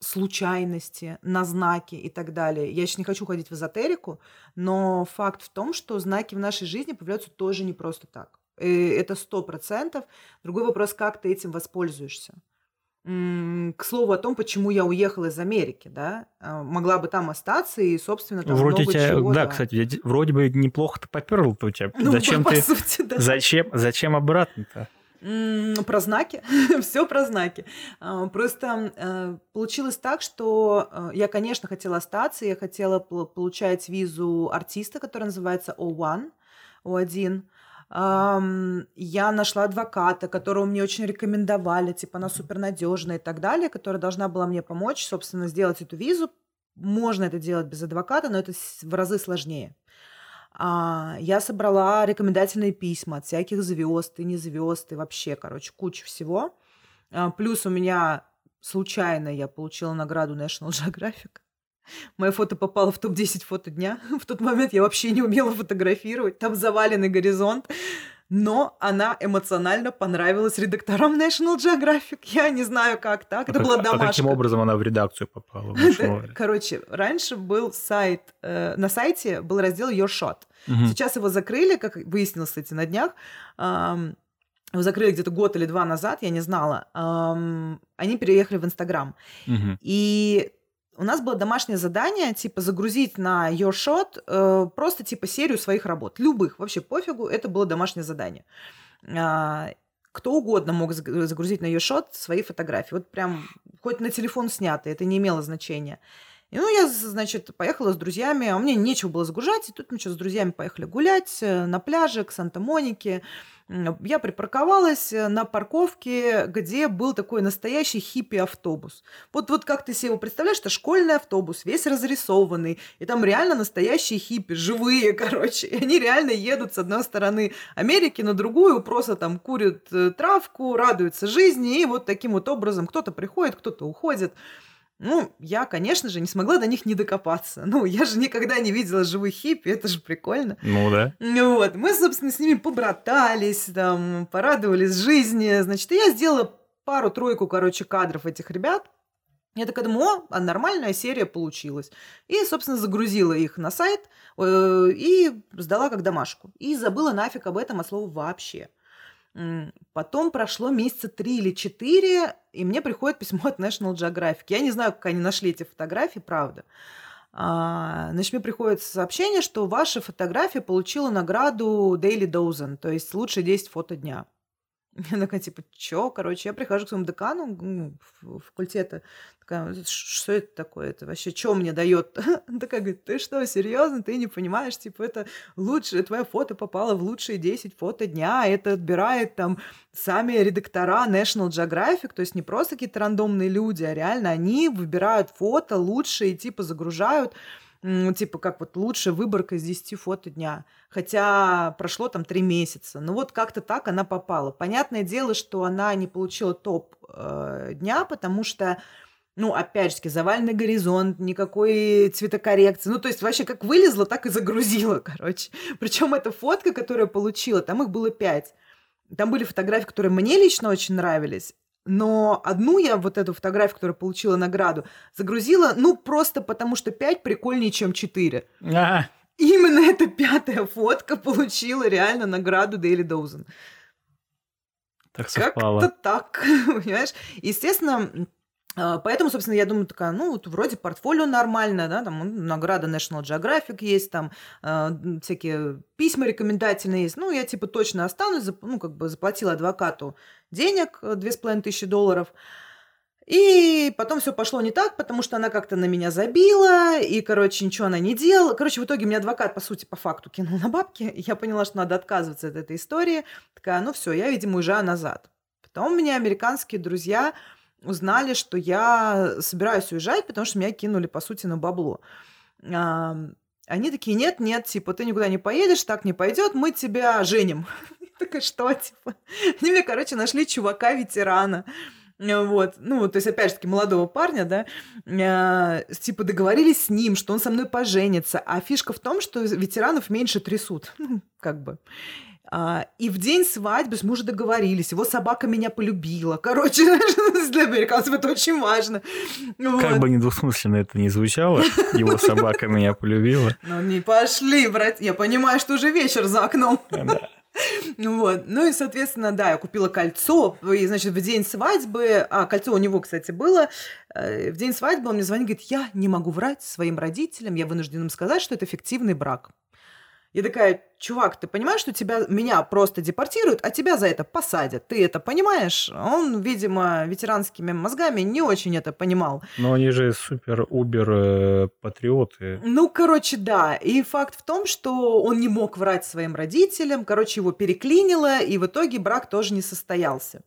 случайности, на знаки и так далее. Я сейчас не хочу ходить в эзотерику, но факт в том, что знаки в нашей жизни появляются тоже не просто так. И это сто процентов. Другой вопрос, как ты этим воспользуешься. К слову о том, почему я уехала из Америки, да, а, могла бы там остаться и, собственно, там вроде много тебя, чего. Да, да, кстати, вроде бы неплохо ты поперл у тебя. Ну, зачем по, ты? По сути, да. Зачем, зачем обратно-то? Про знаки, все про знаки. А, просто э, получилось так, что э, я, конечно, хотела остаться, я хотела получать визу артиста, которая называется O1, O1 я нашла адвоката, которого мне очень рекомендовали, типа она супернадежная и так далее, которая должна была мне помочь, собственно, сделать эту визу. Можно это делать без адвоката, но это в разы сложнее. А, я собрала рекомендательные письма от всяких звезд и не звезд, и вообще, короче, куча всего. А, плюс у меня случайно я получила награду National Geographic. Мое фото попало в топ-10 фото дня. В тот момент я вообще не умела фотографировать. Там заваленный горизонт. Но она эмоционально понравилась редакторам National Geographic. Я не знаю, как так. Это а была как, домашка. А каким образом она в редакцию попала? Короче, раньше был сайт... Э, на сайте был раздел Your Shot. Угу. Сейчас его закрыли, как выяснилось, кстати, на днях. Его закрыли где-то год или два назад, я не знала. Они переехали в Инстаграм. Угу. И у нас было домашнее задание, типа, загрузить на Your Shot э, просто, типа, серию своих работ. Любых, вообще пофигу, это было домашнее задание. А, кто угодно мог загрузить на Your Shot свои фотографии. Вот прям, хоть на телефон снятые, это не имело значения. И, ну, я, значит, поехала с друзьями, а мне нечего было загружать, и тут мы что, с друзьями поехали гулять э, на пляже к Санта-Монике я припарковалась э, на парковке, где был такой настоящий хиппи-автобус. Вот, вот как ты себе его представляешь, это школьный автобус, весь разрисованный, и там реально настоящие хиппи, живые, короче. И они реально едут с одной стороны Америки на другую, просто там курят э, травку, радуются жизни, и вот таким вот образом кто-то приходит, кто-то уходит. Ну, я, конечно же, не смогла до них не докопаться. Ну, я же никогда не видела живых хиппи, это же прикольно. Ну да. Ну вот, мы, собственно, с ними побратались, там, порадовались жизни. Значит, и я сделала пару-тройку, короче, кадров этих ребят. Я такая думаю, о, а нормальная серия получилась. И, собственно, загрузила их на сайт э, и сдала как домашку. И забыла нафиг об этом от слова вообще. Потом прошло месяца три или четыре, и мне приходит письмо от National Geographic. Я не знаю, как они нашли эти фотографии, правда. А, значит, мне приходит сообщение, что ваша фотография получила награду Daily Dozen, то есть лучшие 10 фото дня. Я такая, типа, чё? Короче, я прихожу к своему декану ну, факультета, такая, что это такое? Это вообще что мне дает? Такая говорит, ты что, серьезно? Ты не понимаешь? Типа, это лучшее, твое фото попало в лучшие 10 фото дня, это отбирает там сами редактора National Geographic, то есть не просто какие-то рандомные люди, а реально они выбирают фото лучшие, типа, загружают ну, типа, как вот лучшая выборка из 10 фото дня. Хотя прошло там 3 месяца. Ну вот как-то так она попала. Понятное дело, что она не получила топ э, дня, потому что ну, опять же, заваленный горизонт, никакой цветокоррекции. Ну, то есть вообще как вылезла, так и загрузила, короче. Причем эта фотка, которую я получила, там их было пять. Там были фотографии, которые мне лично очень нравились, но одну я, вот эту фотографию, которая получила награду, загрузила, ну, просто потому что 5 прикольнее, чем 4. А. Именно эта пятая фотка получила реально награду Дейли Доузен. Так совпало. Как-то так, понимаешь? Естественно, Поэтому, собственно, я думаю, такая, ну, вот вроде портфолио нормально, да, там награда National Geographic есть, там э, всякие письма рекомендательные есть. Ну, я типа точно останусь, ну, как бы заплатила адвокату денег, две с половиной тысячи долларов. И потом все пошло не так, потому что она как-то на меня забила, и, короче, ничего она не делала. Короче, в итоге мне адвокат, по сути, по факту кинул на бабки. Я поняла, что надо отказываться от этой истории. Такая, ну все, я, видимо, уезжаю назад. Потом у меня американские друзья узнали, что я собираюсь уезжать, потому что меня кинули, по сути, на бабло. Они такие, нет, нет, типа, ты никуда не поедешь, так не пойдет, мы тебя женим. Такая, что, типа? Они мне, короче, нашли чувака-ветерана. Вот, ну, то есть, опять же таки, молодого парня, да, э, типа договорились с ним, что он со мной поженится, а фишка в том, что ветеранов меньше трясут, ну, как бы. А, и в день свадьбы мы уже договорились, его собака меня полюбила. Короче, для американцев это очень важно. Вот. Как бы недвусмысленно это не звучало, его собака меня полюбила. Ну, не пошли, брать. Я понимаю, что уже вечер за окном. Да. Вот. Ну и, соответственно, да, я купила кольцо. И, значит, в день свадьбы, а кольцо у него, кстати, было, э, в день свадьбы он мне звонит, говорит, я не могу врать своим родителям, я вынужден им сказать, что это фиктивный брак. Я такая, чувак, ты понимаешь, что тебя, меня просто депортируют, а тебя за это посадят? Ты это понимаешь? Он, видимо, ветеранскими мозгами не очень это понимал. Но они же супер-убер-патриоты. Э, ну, короче, да. И факт в том, что он не мог врать своим родителям, короче, его переклинило, и в итоге брак тоже не состоялся.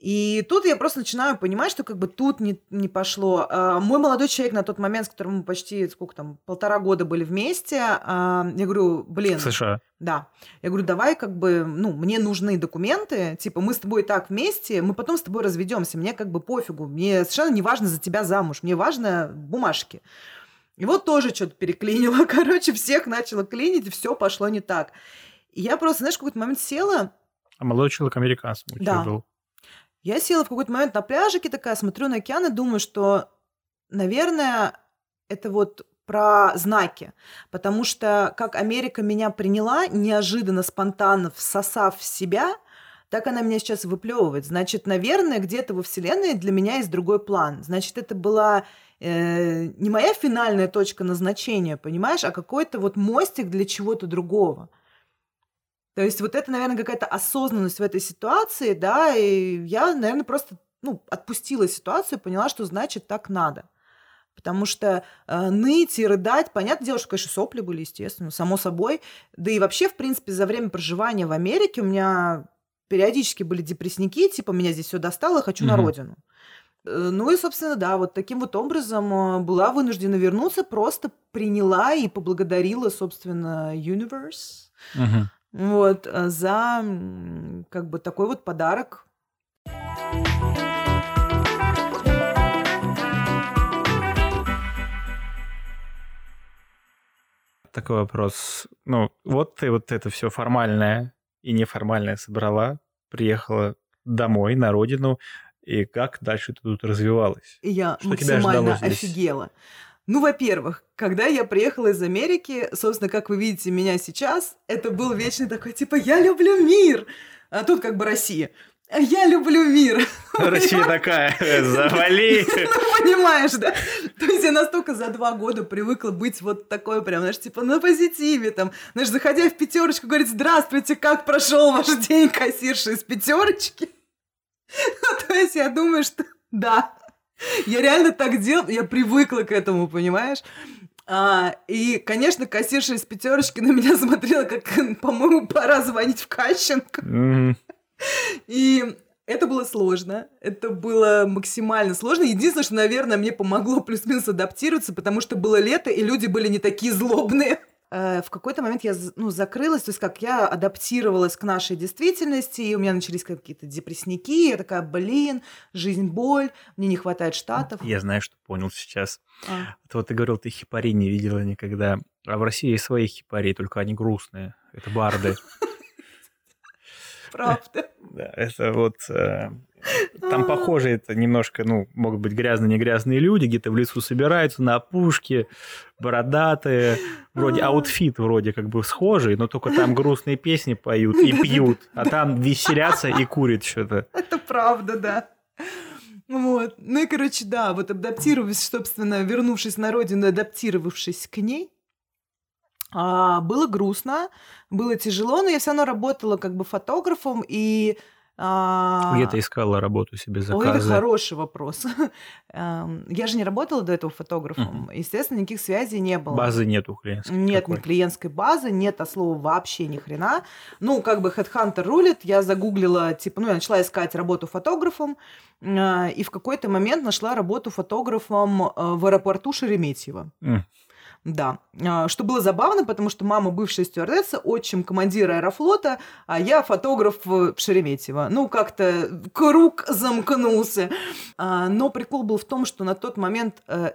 И тут я просто начинаю понимать, что как бы тут не, не пошло. А, мой молодой человек на тот момент, с которым мы почти, сколько там, полтора года были вместе, а, я говорю, блин... В США? Да. Я говорю, давай как бы, ну, мне нужны документы, типа, мы с тобой так вместе, мы потом с тобой разведемся, мне как бы пофигу, мне совершенно не важно за тебя замуж, мне важно бумажки. И вот тоже что-то переклинило, короче, всех начало клинить, и все пошло не так. И я просто, знаешь, в какой-то момент села... А молодой человек тебя да. был? Я села в какой-то момент на пляжике такая, смотрю на океан и думаю, что, наверное, это вот про знаки. Потому что как Америка меня приняла, неожиданно, спонтанно всосав в себя, так она меня сейчас выплевывает. Значит, наверное, где-то во Вселенной для меня есть другой план. Значит, это была э, не моя финальная точка назначения, понимаешь, а какой-то вот мостик для чего-то другого. То есть вот это, наверное, какая-то осознанность в этой ситуации, да, и я, наверное, просто ну, отпустила ситуацию поняла, что значит так надо. Потому что э, ныть и рыдать, понятное дело, что, конечно, сопли были, естественно, само собой. Да и вообще, в принципе, за время проживания в Америке у меня периодически были депрессники, типа, меня здесь все достало, хочу угу. на родину. Э, ну и, собственно, да, вот таким вот образом э, была вынуждена вернуться, просто приняла и поблагодарила, собственно, Universe. Угу вот, э, за как бы такой вот подарок. Такой вопрос. Ну, вот ты вот это все формальное и неформальное собрала, приехала домой, на родину, и как дальше ты тут развивалась? Я Что максимально офигела. Ну, во-первых, когда я приехала из Америки, собственно, как вы видите меня сейчас, это был вечный такой, типа, я люблю мир. А тут как бы Россия. Я люблю мир. Россия такая, завали. Ну, понимаешь, да? То есть я настолько за два года привыкла быть вот такой прям, знаешь, типа на позитиве, там, знаешь, заходя в пятерочку, говорит, здравствуйте, как прошел ваш день, кассирша из пятерочки? Ну, то есть я думаю, что да, я реально так делала, я привыкла к этому, понимаешь? А, и, конечно, кассирша из пятерочки на меня смотрела, как, по-моему, пора звонить в Кащенко. Mm-hmm. И это было сложно. Это было максимально сложно. Единственное, что, наверное, мне помогло плюс-минус адаптироваться, потому что было лето, и люди были не такие злобные. Э, в какой-то момент я ну, закрылась, то есть как я адаптировалась к нашей действительности, и у меня начались какие-то депрессники, я такая, блин, жизнь боль, мне не хватает штатов. Я знаю, что понял сейчас. А. Это вот ты говорил, ты хипари не видела никогда. А в России есть свои хипари, только они грустные. Это барды. Правда. Да, это вот... Э, там, похоже, это немножко, ну, могут быть грязные, не грязные люди, где-то в лесу собираются, на опушке, бородатые, вроде аутфит вроде как бы схожий, но только там грустные песни поют и пьют, а там веселятся и курят что-то. Это правда, да. Вот. Ну и, короче, да, вот адаптировавшись, собственно, вернувшись на родину, адаптировавшись к ней, а, было грустно, было тяжело, но я все равно работала как бы фотографом, и а... Где ты искала работу себе заказы? Ой, это хороший вопрос. Эм, я же не работала до этого фотографом. Естественно, никаких связей не было. Базы нету клиентской? Нет ни клиентской базы, нет от слова вообще ни хрена. Ну, как бы Headhunter рулит. Я загуглила, типа, ну, я начала искать работу фотографом. Э, и в какой-то момент нашла работу фотографом э, в аэропорту Шереметьево. Да. А, что было забавно, потому что мама бывшая стюардесса, отчим командира аэрофлота, а я фотограф в Шереметьево. Ну, как-то круг замкнулся. А, но прикол был в том, что на тот момент э,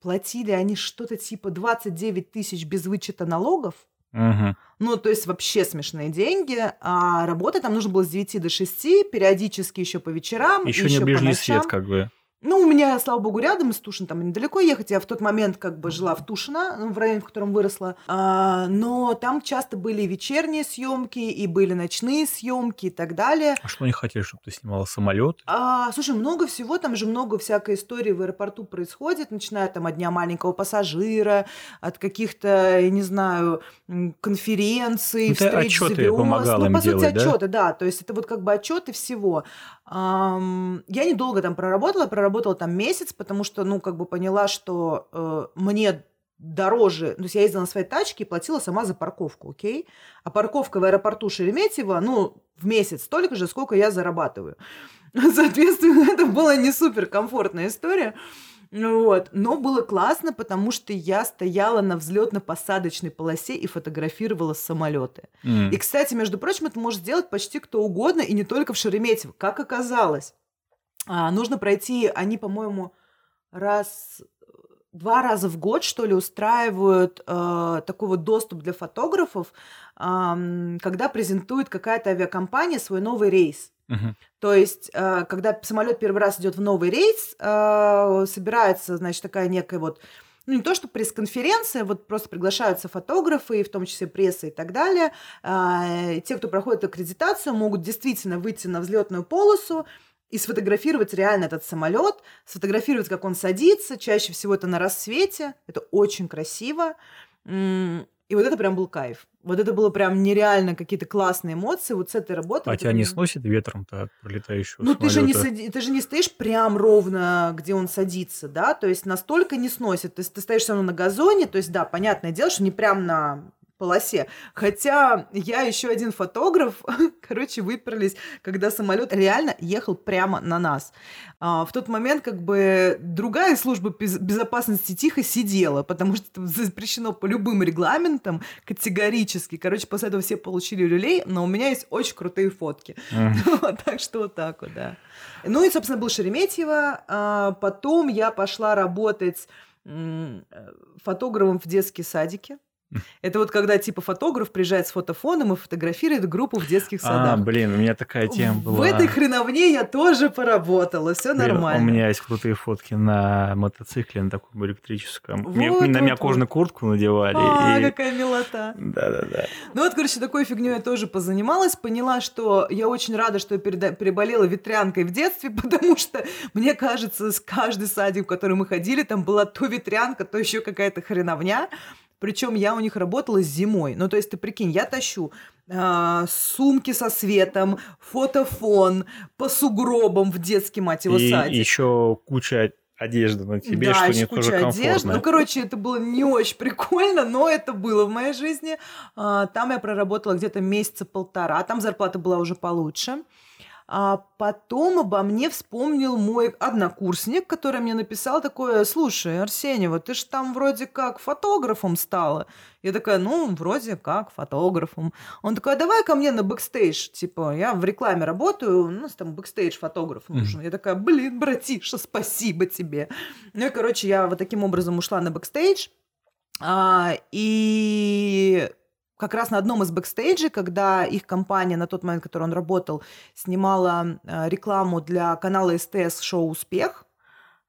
платили они что-то типа 29 тысяч без вычета налогов. Угу. Ну, то есть вообще смешные деньги. А работать там нужно было с 9 до 6, периодически еще по вечерам. Еще не ближний свет, как бы. Ну, у меня, слава богу, рядом из Тушина, там недалеко ехать. Я в тот момент как бы жила в Тушино, ну, в районе, в котором выросла. А, но там часто были вечерние съемки и были ночные съемки и так далее. А что они хотели, чтобы ты снимала самолет? А, слушай, много всего, там же много всякой истории в аэропорту происходит, начиная там от дня маленького пассажира, от каких-то, я не знаю, конференций, ну, встреч звезд. Помогала ну, по сути, делать, отчеты, да? да. То есть это вот как бы отчеты всего. Я недолго там проработала, проработала там месяц, потому что, ну, как бы поняла, что э, мне дороже, то есть я ездила на своей тачке и платила сама за парковку, окей? А парковка в аэропорту Шереметьево, ну, в месяц столько же, сколько я зарабатываю. Соответственно, это была не супер комфортная история. Вот. Но было классно, потому что я стояла на взлетно-посадочной полосе и фотографировала самолеты. Mm. И, кстати, между прочим, это может сделать почти кто угодно, и не только в Шереметьево. Как оказалось, а, нужно пройти, они, по-моему, раз два раза в год, что ли, устраивают э, такой вот доступ для фотографов, э, когда презентует какая-то авиакомпания свой новый рейс. Угу. То есть, э, когда самолет первый раз идет в новый рейс, э, собирается, значит, такая некая вот ну, не то, что пресс-конференция, вот просто приглашаются фотографы, в том числе пресса и так далее. Э, те, кто проходит аккредитацию, могут действительно выйти на взлетную полосу и сфотографировать реально этот самолет, сфотографировать, как он садится. Чаще всего это на рассвете. Это очень красиво. И вот это прям был кайф. Вот это было прям нереально какие-то классные эмоции вот с этой работы. А вот тебя это... не сносит ветром-то от пролетающего Ну, ты же, не самолета? ты же не стоишь прям ровно, где он садится, да? То есть настолько не сносит. То есть ты стоишь все равно на газоне, то есть, да, понятное дело, что не прям на полосе. Хотя я еще один фотограф, короче, выперлись, когда самолет реально ехал прямо на нас. А, в тот момент как бы другая служба безопасности тихо сидела, потому что это запрещено по любым регламентам категорически. Короче, после этого все получили люлей, но у меня есть очень крутые фотки. Так что вот так вот, да. Ну и, собственно, был Шереметьево. А, потом я пошла работать э, фотографом в детские садики. Это вот когда типа фотограф приезжает с фотофоном и фотографирует группу в детских а, садах. А, блин, у меня такая тема была. В этой хреновне я тоже поработала, все нормально. У меня есть крутые фотки на мотоцикле, на таком электрическом. Вот, мне, вот, на меня вот. кожаную куртку надевали. А, и... какая милота. Да-да-да. Ну вот, короче, такой фигней я тоже позанималась, поняла, что я очень рада, что я переда... переболела ветрянкой в детстве, потому что, мне кажется, с каждый садик, в который мы ходили, там была то ветрянка, то еще какая-то хреновня. Причем я у них работала зимой. Ну, то есть, ты прикинь, я тащу э, сумки со светом, фотофон по сугробам в детский, мать его, И садик. еще куча одежды на тебе, да, что не куча тоже одежды. Ну, короче, это было не очень прикольно, но это было в моей жизни. А, там я проработала где-то месяца полтора. Там зарплата была уже получше. А потом обо мне вспомнил мой однокурсник, который мне написал такое, слушай, Арсеньева, ты же там вроде как фотографом стала. Я такая, ну, вроде как фотографом. Он такой, а давай ко мне на бэкстейдж. Типа, я в рекламе работаю, у нас там бэкстейдж фотограф нужен. Mm-hmm. Я такая, блин, братиша, спасибо тебе. Ну и, короче, я вот таким образом ушла на бэкстейдж. А, и как раз на одном из бэкстейджей, когда их компания на тот момент, в которой он работал, снимала э, рекламу для канала СТС шоу «Успех»,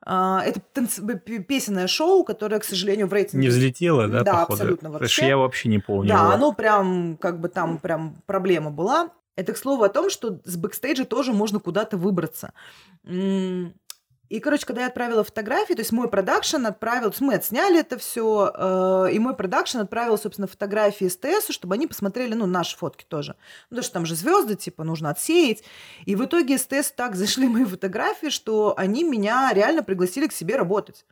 а, это танц... песенное шоу, которое, к сожалению, в рейтинге... Не взлетело, да, Да, походу? абсолютно Потому вообще. что я вообще не помню. Да, его. оно прям, как бы там прям проблема была. Это, к слову, о том, что с бэкстейджа тоже можно куда-то выбраться. И, короче, когда я отправила фотографии, то есть мой продакшн отправил, то есть мы отсняли это все, и мой продакшн отправил, собственно, фотографии СТС, чтобы они посмотрели, ну, наши фотки тоже. Ну, потому что там же звезды, типа, нужно отсеять. И в итоге СТС так зашли мои фотографии, что они меня реально пригласили к себе работать.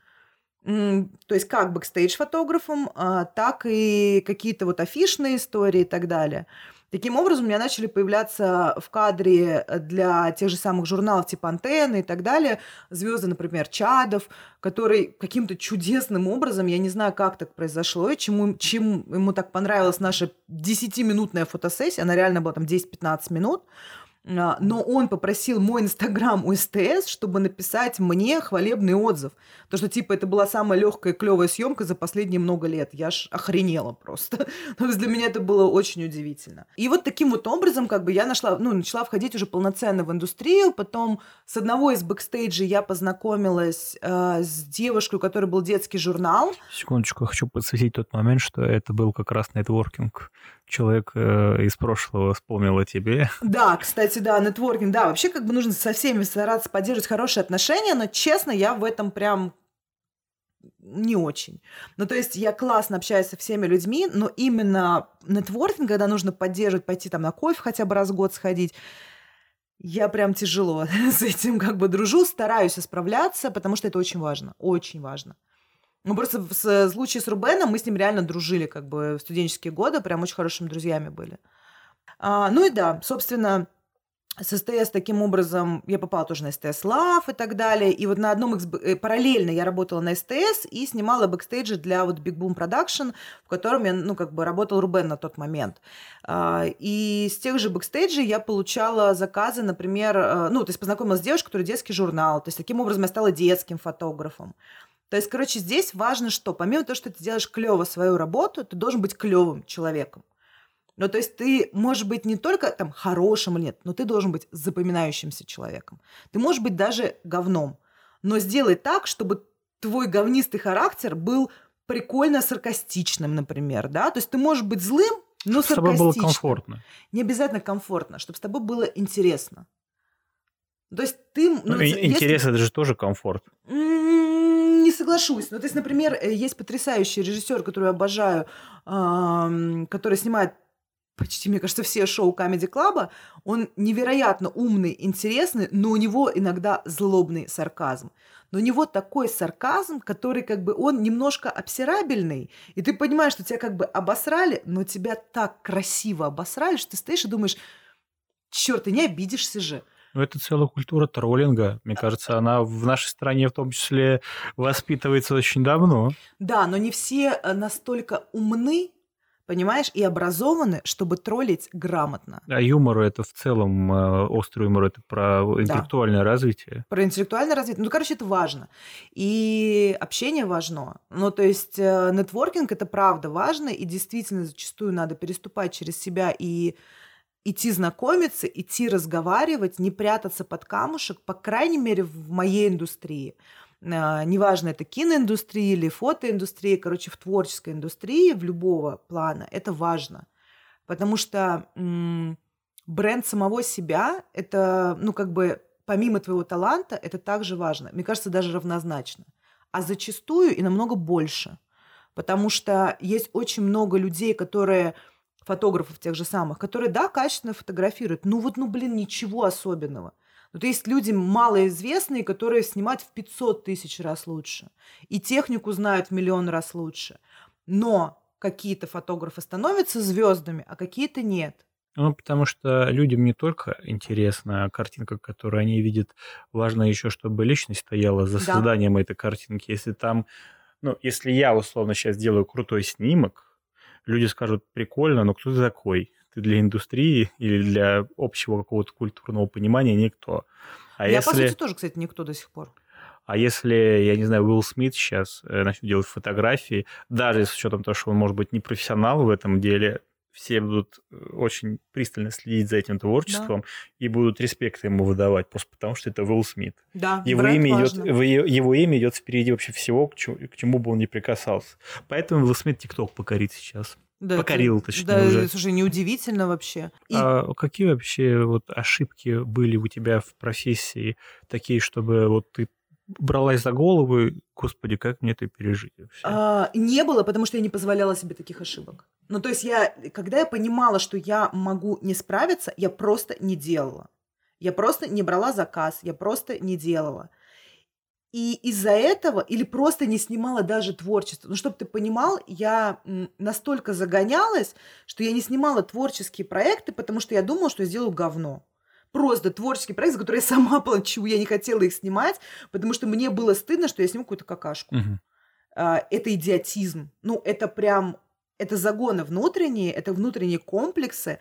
То есть как бэкстейдж-фотографом, а, так и какие-то вот афишные истории и так далее. Таким образом, у меня начали появляться в кадре для тех же самых журналов типа «Антенны» и так далее звезды, например, Чадов, который каким-то чудесным образом, я не знаю, как так произошло, и чему, чем ему так понравилась наша 10-минутная фотосессия, она реально была там 10-15 минут, но он попросил мой инстаграм у СТС, чтобы написать мне хвалебный отзыв. То, что, типа, это была самая легкая клевая съемка за последние много лет. Я ж охренела просто. То есть для меня это было очень удивительно. И вот таким вот образом, как бы, я нашла, ну, начала входить уже полноценно в индустрию. Потом с одного из бэкстейджей я познакомилась э, с девушкой, у которой был детский журнал. Секундочку, хочу подсветить тот момент, что это был как раз нетворкинг. Человек э, из прошлого вспомнил о тебе. Да, кстати, да, нетворкинг, да, вообще как бы нужно со всеми стараться поддерживать хорошие отношения, но, честно, я в этом прям не очень. Ну, то есть я классно общаюсь со всеми людьми, но именно нетворкинг, когда нужно поддерживать, пойти там на кофе хотя бы раз в год сходить, я прям тяжело с этим как бы дружу, стараюсь исправляться, потому что это очень важно, очень важно. Ну, просто в с- случае с Рубеном мы с ним реально дружили как бы в студенческие годы, прям очень хорошими друзьями были. А, ну и да, собственно, с СТС таким образом я попала тоже на СТС Love и так далее. И вот на одном из... б- э, Параллельно я работала на СТС и снимала бэкстейджи для вот Big Boom Production, в котором я, ну, как бы работал Рубен на тот момент. А, И с тех же бэкстейджей я получала заказы, например, э, ну, то есть познакомилась с девушкой, которая детский журнал. То есть таким образом я стала детским фотографом. То есть, короче, здесь важно что? Помимо того, что ты делаешь клево свою работу, ты должен быть клевым человеком. Ну, то есть ты можешь быть не только там хорошим или нет, но ты должен быть запоминающимся человеком. Ты можешь быть даже говном, но сделай так, чтобы твой говнистый характер был прикольно саркастичным, например, да? То есть ты можешь быть злым, но С тобой было саркастичным. комфортно. Не обязательно комфортно, чтобы с тобой было интересно. То есть ты... ну, Ну, и- если- интерес это же тоже комфорт. М, Не соглашусь. Ну, то есть, например, э, есть потрясающий режиссер, который я обожаю, который снимает почти, мне кажется, все шоу Камеди Клаба. Он невероятно умный, интересный, но у него иногда злобный сарказм. Но у него такой сарказм, который как бы он немножко обсирабельный, и ты понимаешь, что тебя как бы обосрали, но тебя так красиво обосрали, что ты стоишь и думаешь, черт, ты не обидишься же. Ну, это целая культура троллинга. Мне кажется, она в нашей стране в том числе воспитывается очень давно. Да, но не все э, настолько умны, понимаешь, и образованы, чтобы троллить грамотно. А юмор это в целом, э, острый юмор это про интеллектуальное развитие. Про интеллектуальное развитие. Ну, короче, это важно. И общение важно. Ну, то есть э, нетворкинг это правда важно, и действительно зачастую надо переступать через себя и идти знакомиться, идти разговаривать, не прятаться под камушек, по крайней мере, в моей индустрии. А, Неважно, это киноиндустрия или фотоиндустрия, короче, в творческой индустрии, в любого плана, это важно. Потому что м, бренд самого себя, это, ну, как бы, помимо твоего таланта, это также важно. Мне кажется, даже равнозначно. А зачастую и намного больше. Потому что есть очень много людей, которые фотографов тех же самых, которые, да, качественно фотографируют. Ну вот, ну, блин, ничего особенного. Вот есть люди малоизвестные, которые снимают в 500 тысяч раз лучше. И технику знают в миллион раз лучше. Но какие-то фотографы становятся звездами, а какие-то нет. Ну, потому что людям не только интересна картинка, которую они видят, важно еще, чтобы личность стояла за Да. созданием этой картинки. Если там, ну, если я условно сейчас делаю крутой снимок, люди скажут, прикольно, но кто ты такой? Ты для индустрии или для общего какого-то культурного понимания никто. А Я, по если... сути, тоже, кстати, никто до сих пор. А если, я не знаю, Уилл Смит сейчас э, начнет делать фотографии, даже с учетом того, что он может быть не профессионал в этом деле, все будут э, очень пристально следить за этим творчеством да. и будут респект ему выдавать, просто потому что это Уилл Смит. Да, его имя, идет, его имя идет впереди вообще всего, к чему, к чему бы он ни прикасался. Поэтому Уилл Смит ТикТок покорит сейчас. Да, Покорил, это, точнее, да, уже. слушай, неудивительно вообще. И... А какие вообще вот ошибки были у тебя в профессии такие, чтобы вот ты бралась за голову, господи, как мне это пережить вообще? А, не было, потому что я не позволяла себе таких ошибок. Ну, то есть я, когда я понимала, что я могу не справиться, я просто не делала. Я просто не брала заказ, я просто не делала. И из-за этого, или просто не снимала даже творчество. Ну, чтобы ты понимал, я настолько загонялась, что я не снимала творческие проекты, потому что я думала, что я сделаю говно просто творческий проект, за который я сама плачу. Я не хотела их снимать, потому что мне было стыдно, что я сниму какую-то какашку. Угу. А, это идиотизм. Ну, это прям... Это загоны внутренние, это внутренние комплексы,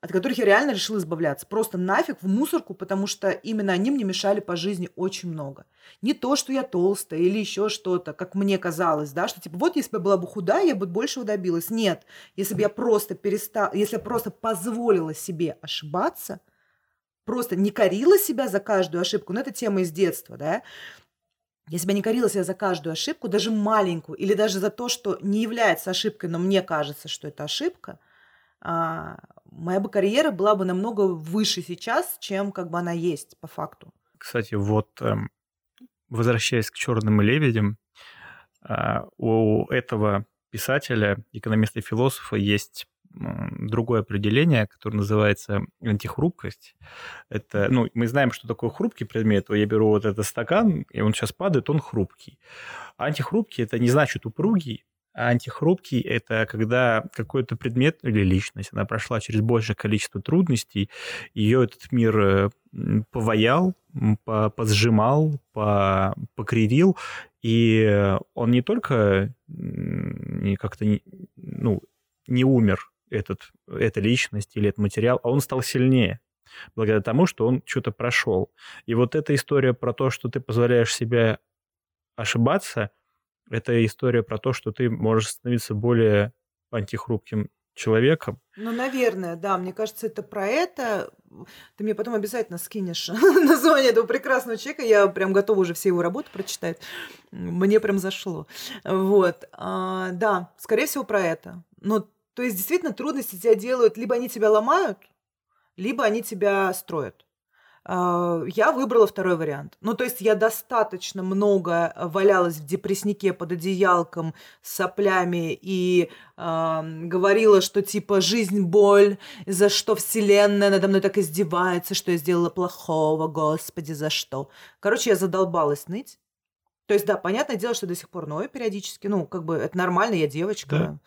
от которых я реально решила избавляться. Просто нафиг в мусорку, потому что именно они мне мешали по жизни очень много. Не то, что я толстая или еще что-то, как мне казалось, да, что типа вот если бы я была бы худая, я бы большего добилась. Нет, если бы я просто перестала, если я просто позволила себе ошибаться, просто не корила себя за каждую ошибку, ну это тема из детства, да, я не корила себя за каждую ошибку, даже маленькую, или даже за то, что не является ошибкой, но мне кажется, что это ошибка, а, моя бы карьера была бы намного выше сейчас, чем как бы она есть по факту. Кстати, вот эм, возвращаясь к черным лебедям, а, у этого писателя, экономиста и философа есть другое определение, которое называется антихрупкость. Это, ну, мы знаем, что такое хрупкий предмет. Я беру вот этот стакан, и он сейчас падает, он хрупкий. антихрупкий – это не значит упругий, а антихрупкий – это когда какой-то предмет или личность, она прошла через большее количество трудностей, ее этот мир э, поваял, позжимал, покривил, и он не только как-то ну, не умер, этот, эта личность или этот материал, а он стал сильнее благодаря тому, что он что-то прошел. И вот эта история про то, что ты позволяешь себе ошибаться, это история про то, что ты можешь становиться более антихрупким человеком. Ну, наверное, да. Мне кажется, это про это. Ты мне потом обязательно скинешь название этого прекрасного человека. Я прям готова уже все его работы прочитать. Мне прям зашло. Вот. А, да, скорее всего, про это. Но то есть действительно трудности тебя делают, либо они тебя ломают, либо они тебя строят. А, я выбрала второй вариант. Ну, то есть я достаточно много валялась в депресснике под одеялком с соплями и э, говорила, что типа жизнь боль, за что вселенная надо мной так издевается, что я сделала плохого, господи, за что. Короче, я задолбалась ныть. То есть, да, понятное дело, что до сих пор ною периодически. Ну, как бы это нормально, я девочка. Да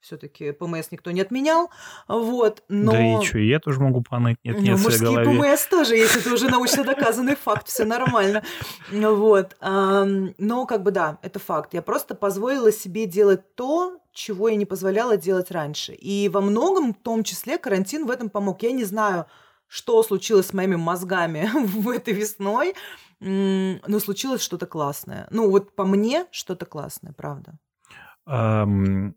все-таки ПМС никто не отменял, вот, но... Да и что, я тоже могу поныть, нет, нет, ну, Мужские голове. ПМС тоже, если это уже научно доказанный факт, все нормально, вот, но как бы да, это факт, я просто позволила себе делать то, чего я не позволяла делать раньше, и во многом, в том числе, карантин в этом помог, я не знаю, что случилось с моими мозгами в этой весной, но случилось что-то классное, ну вот по мне что-то классное, правда. Um,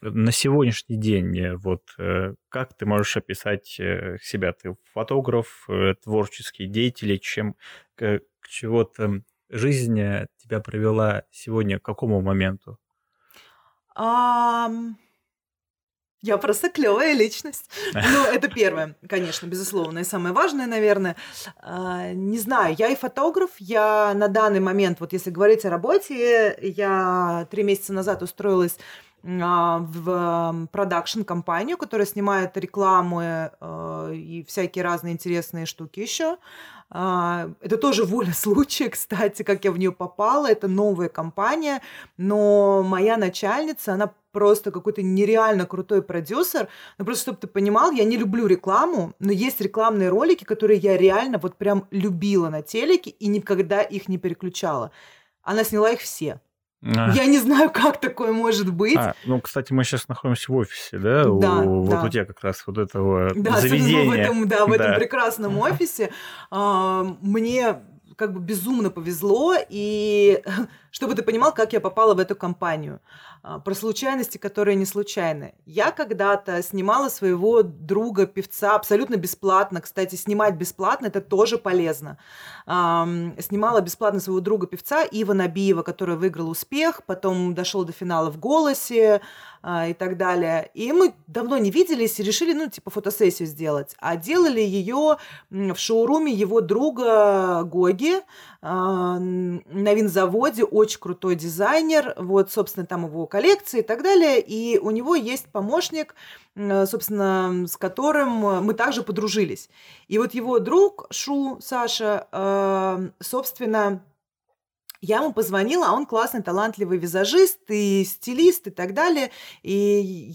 на сегодняшний день, э, вот э, как ты можешь описать э, себя? Ты фотограф, творческий деятель, чем к чего-то жизнь тебя привела сегодня к какому моменту? Um... Я просто клевая личность. Ну, это первое, конечно, безусловно, и самое важное, наверное. А, не знаю, я и фотограф, я на данный момент, вот если говорить о работе, я три месяца назад устроилась в продакшн-компанию, которая снимает рекламу э, и всякие разные интересные штуки еще. А, это тоже воля случая, кстати, как я в нее попала. Это новая компания, но моя начальница, она просто какой-то нереально крутой продюсер. Ну, просто, чтобы ты понимал, я не люблю рекламу, но есть рекламные ролики, которые я реально вот прям любила на телеке и никогда их не переключала. Она сняла их все. А. Я не знаю, как такое может быть. А, ну, кстати, мы сейчас находимся в офисе, да? Да, у, да. Вот у тебя как раз вот этого да, заведения. в этом, да, в да. этом прекрасном офисе. А, мне как бы безумно повезло, и Чтобы ты понимал, как я попала в эту компанию. А, про случайности, которые не случайны. Я когда-то снимала своего друга, певца, абсолютно бесплатно. Кстати, снимать бесплатно – это тоже полезно. Снимала бесплатно своего друга, певца Ива Набиева, который выиграл успех, потом дошел до финала в «Голосе», а, и так далее. И мы давно не виделись и решили, ну, типа, фотосессию сделать. А делали ее в шоуруме его друга Гоги а, на винзаводе. Очень крутой дизайнер. Вот, собственно, там его коллекции и так далее. И у него есть помощник, собственно, с которым мы также подружились. И вот его друг Шу, Саша, а, собственно, я ему позвонила, а он классный, талантливый визажист и стилист и так далее. И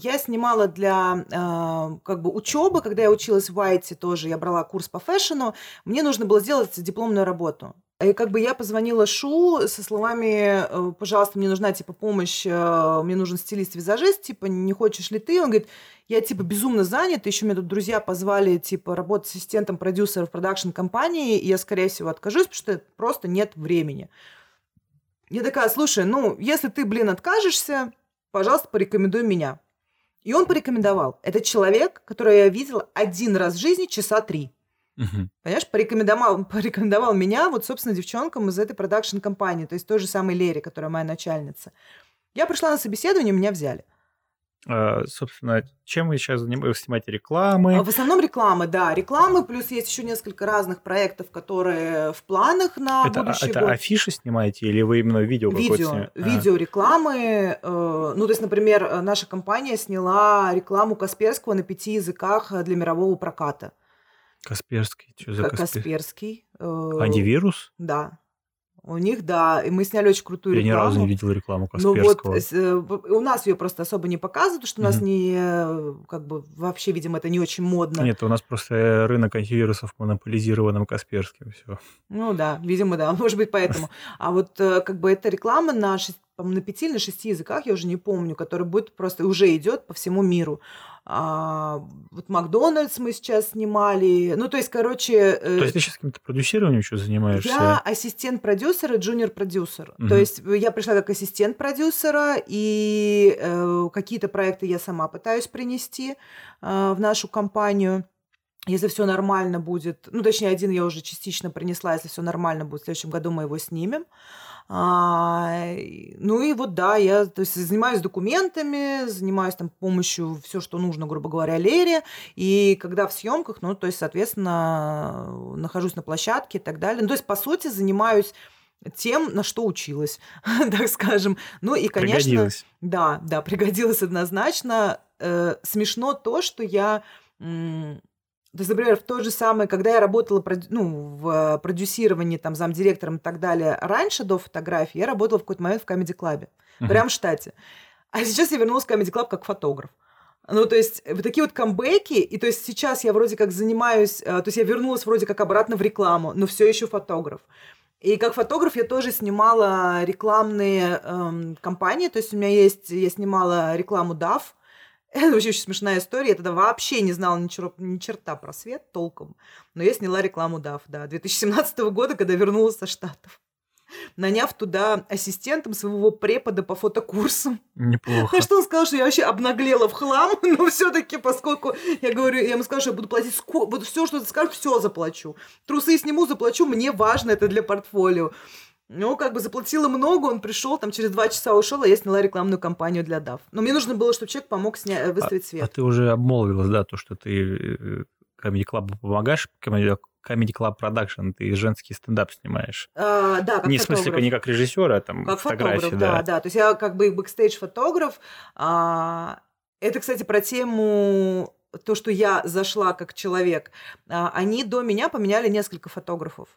я снимала для э, как бы учебы, когда я училась в Вайте тоже, я брала курс по фэшну, мне нужно было сделать дипломную работу. И как бы я позвонила Шу со словами, э, пожалуйста, мне нужна, типа, помощь, э, мне нужен стилист-визажист, типа, не хочешь ли ты? Он говорит, я, типа, безумно занят, еще меня тут друзья позвали, типа, работать ассистентом продюсера в продакшн-компании, и я, скорее всего, откажусь, потому что просто нет времени. Я такая, слушай, ну, если ты, блин, откажешься, пожалуйста, порекомендуй меня. И он порекомендовал. Это человек, которого я видела один раз в жизни часа три. Угу. Понимаешь, порекомендовал, порекомендовал меня, вот, собственно, девчонкам из этой продакшн-компании, то есть той же самой Лере, которая моя начальница. Я пришла на собеседование, меня взяли. А, собственно, чем вы сейчас занимаетесь? Снимаете рекламы? А, в основном рекламы, да. Рекламы, плюс есть еще несколько разных проектов, которые в планах на это, будущий это год. афиши снимаете или вы именно видео Видео, какое-то видео, рекламы. Э, ну, то есть, например, наша компания сняла рекламу Касперского на пяти языках для мирового проката. Касперский? Что за Касперский? Касперский. Э, Антивирус? Да. У них, да, и мы сняли очень крутую рекламу. Я ни разу не видел рекламу Касперского. Ну вот, у нас ее просто особо не показывают, что у нас не, как бы, вообще, видимо, это не очень модно. Нет, у нас просто рынок антивирусов монополизирован Касперским, все. Ну да, видимо, да, может быть, поэтому. А вот, э, как бы, эта реклама на, на пяти или на шести языках, я уже не помню, которая будет просто, уже идет по всему миру. А, вот Макдональдс мы сейчас снимали. Ну, то есть, короче... Э, то есть ты сейчас каким-то продюсированием еще занимаешься? Я ассистент продюсера, джуниор-продюсер. Угу. То есть я пришла как ассистент продюсера, и э, какие-то проекты я сама пытаюсь принести э, в нашу компанию. Если все нормально будет, ну, точнее, один я уже частично принесла, если все нормально будет, в следующем году мы его снимем. А, ну и вот да, я то есть, занимаюсь документами, занимаюсь там помощью все, что нужно, грубо говоря, Лере. И когда в съемках, ну, то есть, соответственно, нахожусь на площадке и так далее. Ну, то есть, по сути, занимаюсь тем, на что училась, так скажем. Ну и, конечно, пригодилось. да, да, пригодилось однозначно. Э, смешно то, что я то есть, например, в то же самое, когда я работала ну, в продюсировании, там, замдиректором и так далее, раньше, до фотографии, я работала в какой-то момент в Comedy Club. Uh-huh. Прям в штате. А сейчас я вернулась в Comedy Club как фотограф. Ну, то есть, вот такие вот камбэки, и то есть сейчас я вроде как занимаюсь, э, то есть я вернулась вроде как обратно в рекламу, но все еще фотограф. И как фотограф я тоже снимала рекламные эм, кампании, то есть у меня есть, я снимала рекламу DAF, это вообще очень смешная история. Я тогда вообще не знала ни, чер... ни черта про свет толком. Но я сняла рекламу DAF, да, 2017 года, когда вернулась со Штатов. Наняв туда ассистентом своего препода по фотокурсам. Неплохо. На что он сказал, что я вообще обнаглела в хлам, но все-таки, поскольку я говорю, я ему сказала, что я буду платить, буду все, что ты скажешь, все заплачу. Трусы сниму, заплачу, мне важно это для портфолио. Ну, как бы заплатила много, он пришел, там через два часа ушел, а я сняла рекламную кампанию для DAF. Но мне нужно было, чтобы человек помог сня... Э, выставить свет. А, а ты уже обмолвилась, да, то, что ты э, Comedy Club помогаешь, Comedy, Club Production, ты женский стендап снимаешь. А, да, как Не фотограф. в смысле не как режиссер, а там как фотографии, фотограф, да. да, да. То есть я как бы бэкстейдж-фотограф. А, это, кстати, про тему то, что я зашла как человек. А, они до меня поменяли несколько фотографов.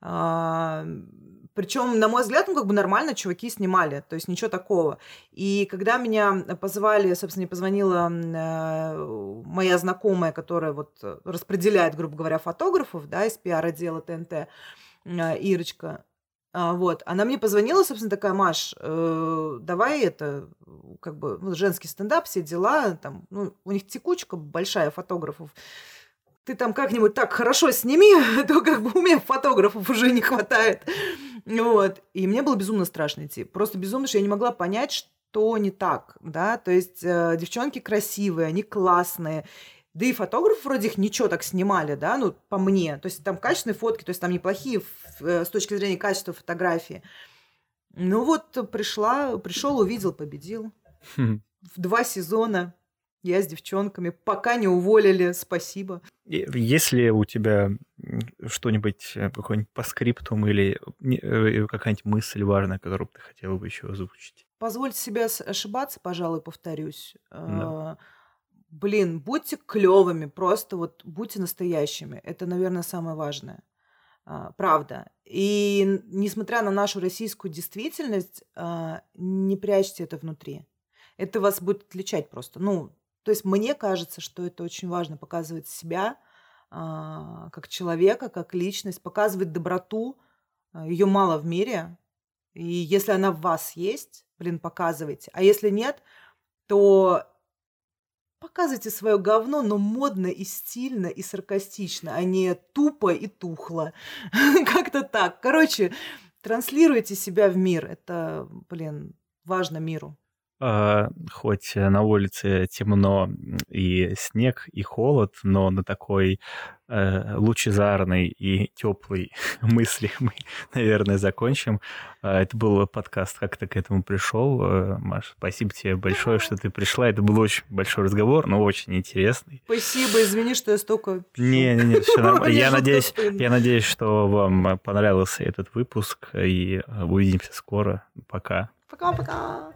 А, причем, на мой взгляд, ну, как бы нормально чуваки снимали, то есть ничего такого. И когда меня позвали, собственно, позвонила э, моя знакомая, которая вот распределяет, грубо говоря, фотографов, да, из пиар-отдела ТНТ, э, Ирочка, а, вот, она мне позвонила, собственно, такая, Маш, э, давай это, как бы, ну, женский стендап, все дела, там, ну, у них текучка большая фотографов, ты там как-нибудь так хорошо сними, то как бы у меня фотографов уже не хватает. Вот. И мне было безумно страшно идти. Просто безумно, что я не могла понять, что не так, да. То есть э, девчонки красивые, они классные. Да и фотографы вроде их ничего так снимали, да, ну, по мне. То есть там качественные фотки, то есть там неплохие э, с точки зрения качества фотографии. Ну вот пришла, пришел, увидел, победил. Хм. В два сезона я с девчонками, пока не уволили, спасибо. Есть ли у тебя что-нибудь, э, какой-нибудь по скриптум или э, какая-нибудь мысль важная, которую ты хотела бы еще озвучить? Позвольте себе ошибаться, пожалуй, повторюсь. Да. Блин, будьте клевыми, просто вот будьте настоящими. Это, наверное, самое важное. А, правда. И несмотря на нашу российскую действительность, а, не прячьте это внутри. Это вас будет отличать просто. Ну, то есть мне кажется, что это очень важно показывать себя а, как человека, как личность, показывать доброту. Ее мало в мире. И если она в вас есть, блин, показывайте. А если нет, то Показывайте свое говно, но модно и стильно и саркастично, а не тупо и тухло. Как-то так. Короче, транслируйте себя в мир. Это, блин, важно миру. А, хоть на улице темно и снег, и холод, но на такой э, лучезарной и теплой мысли мы, наверное, закончим. А, это был подкаст «Как ты к этому пришел?». Э, Маш, спасибо тебе большое, что ты пришла. Это был очень большой разговор, но очень интересный. Спасибо, извини, что я столько... Не-не-не, все нормально. Я надеюсь, я надеюсь, что вам понравился этот выпуск, и увидимся скоро. Пока. Пока-пока.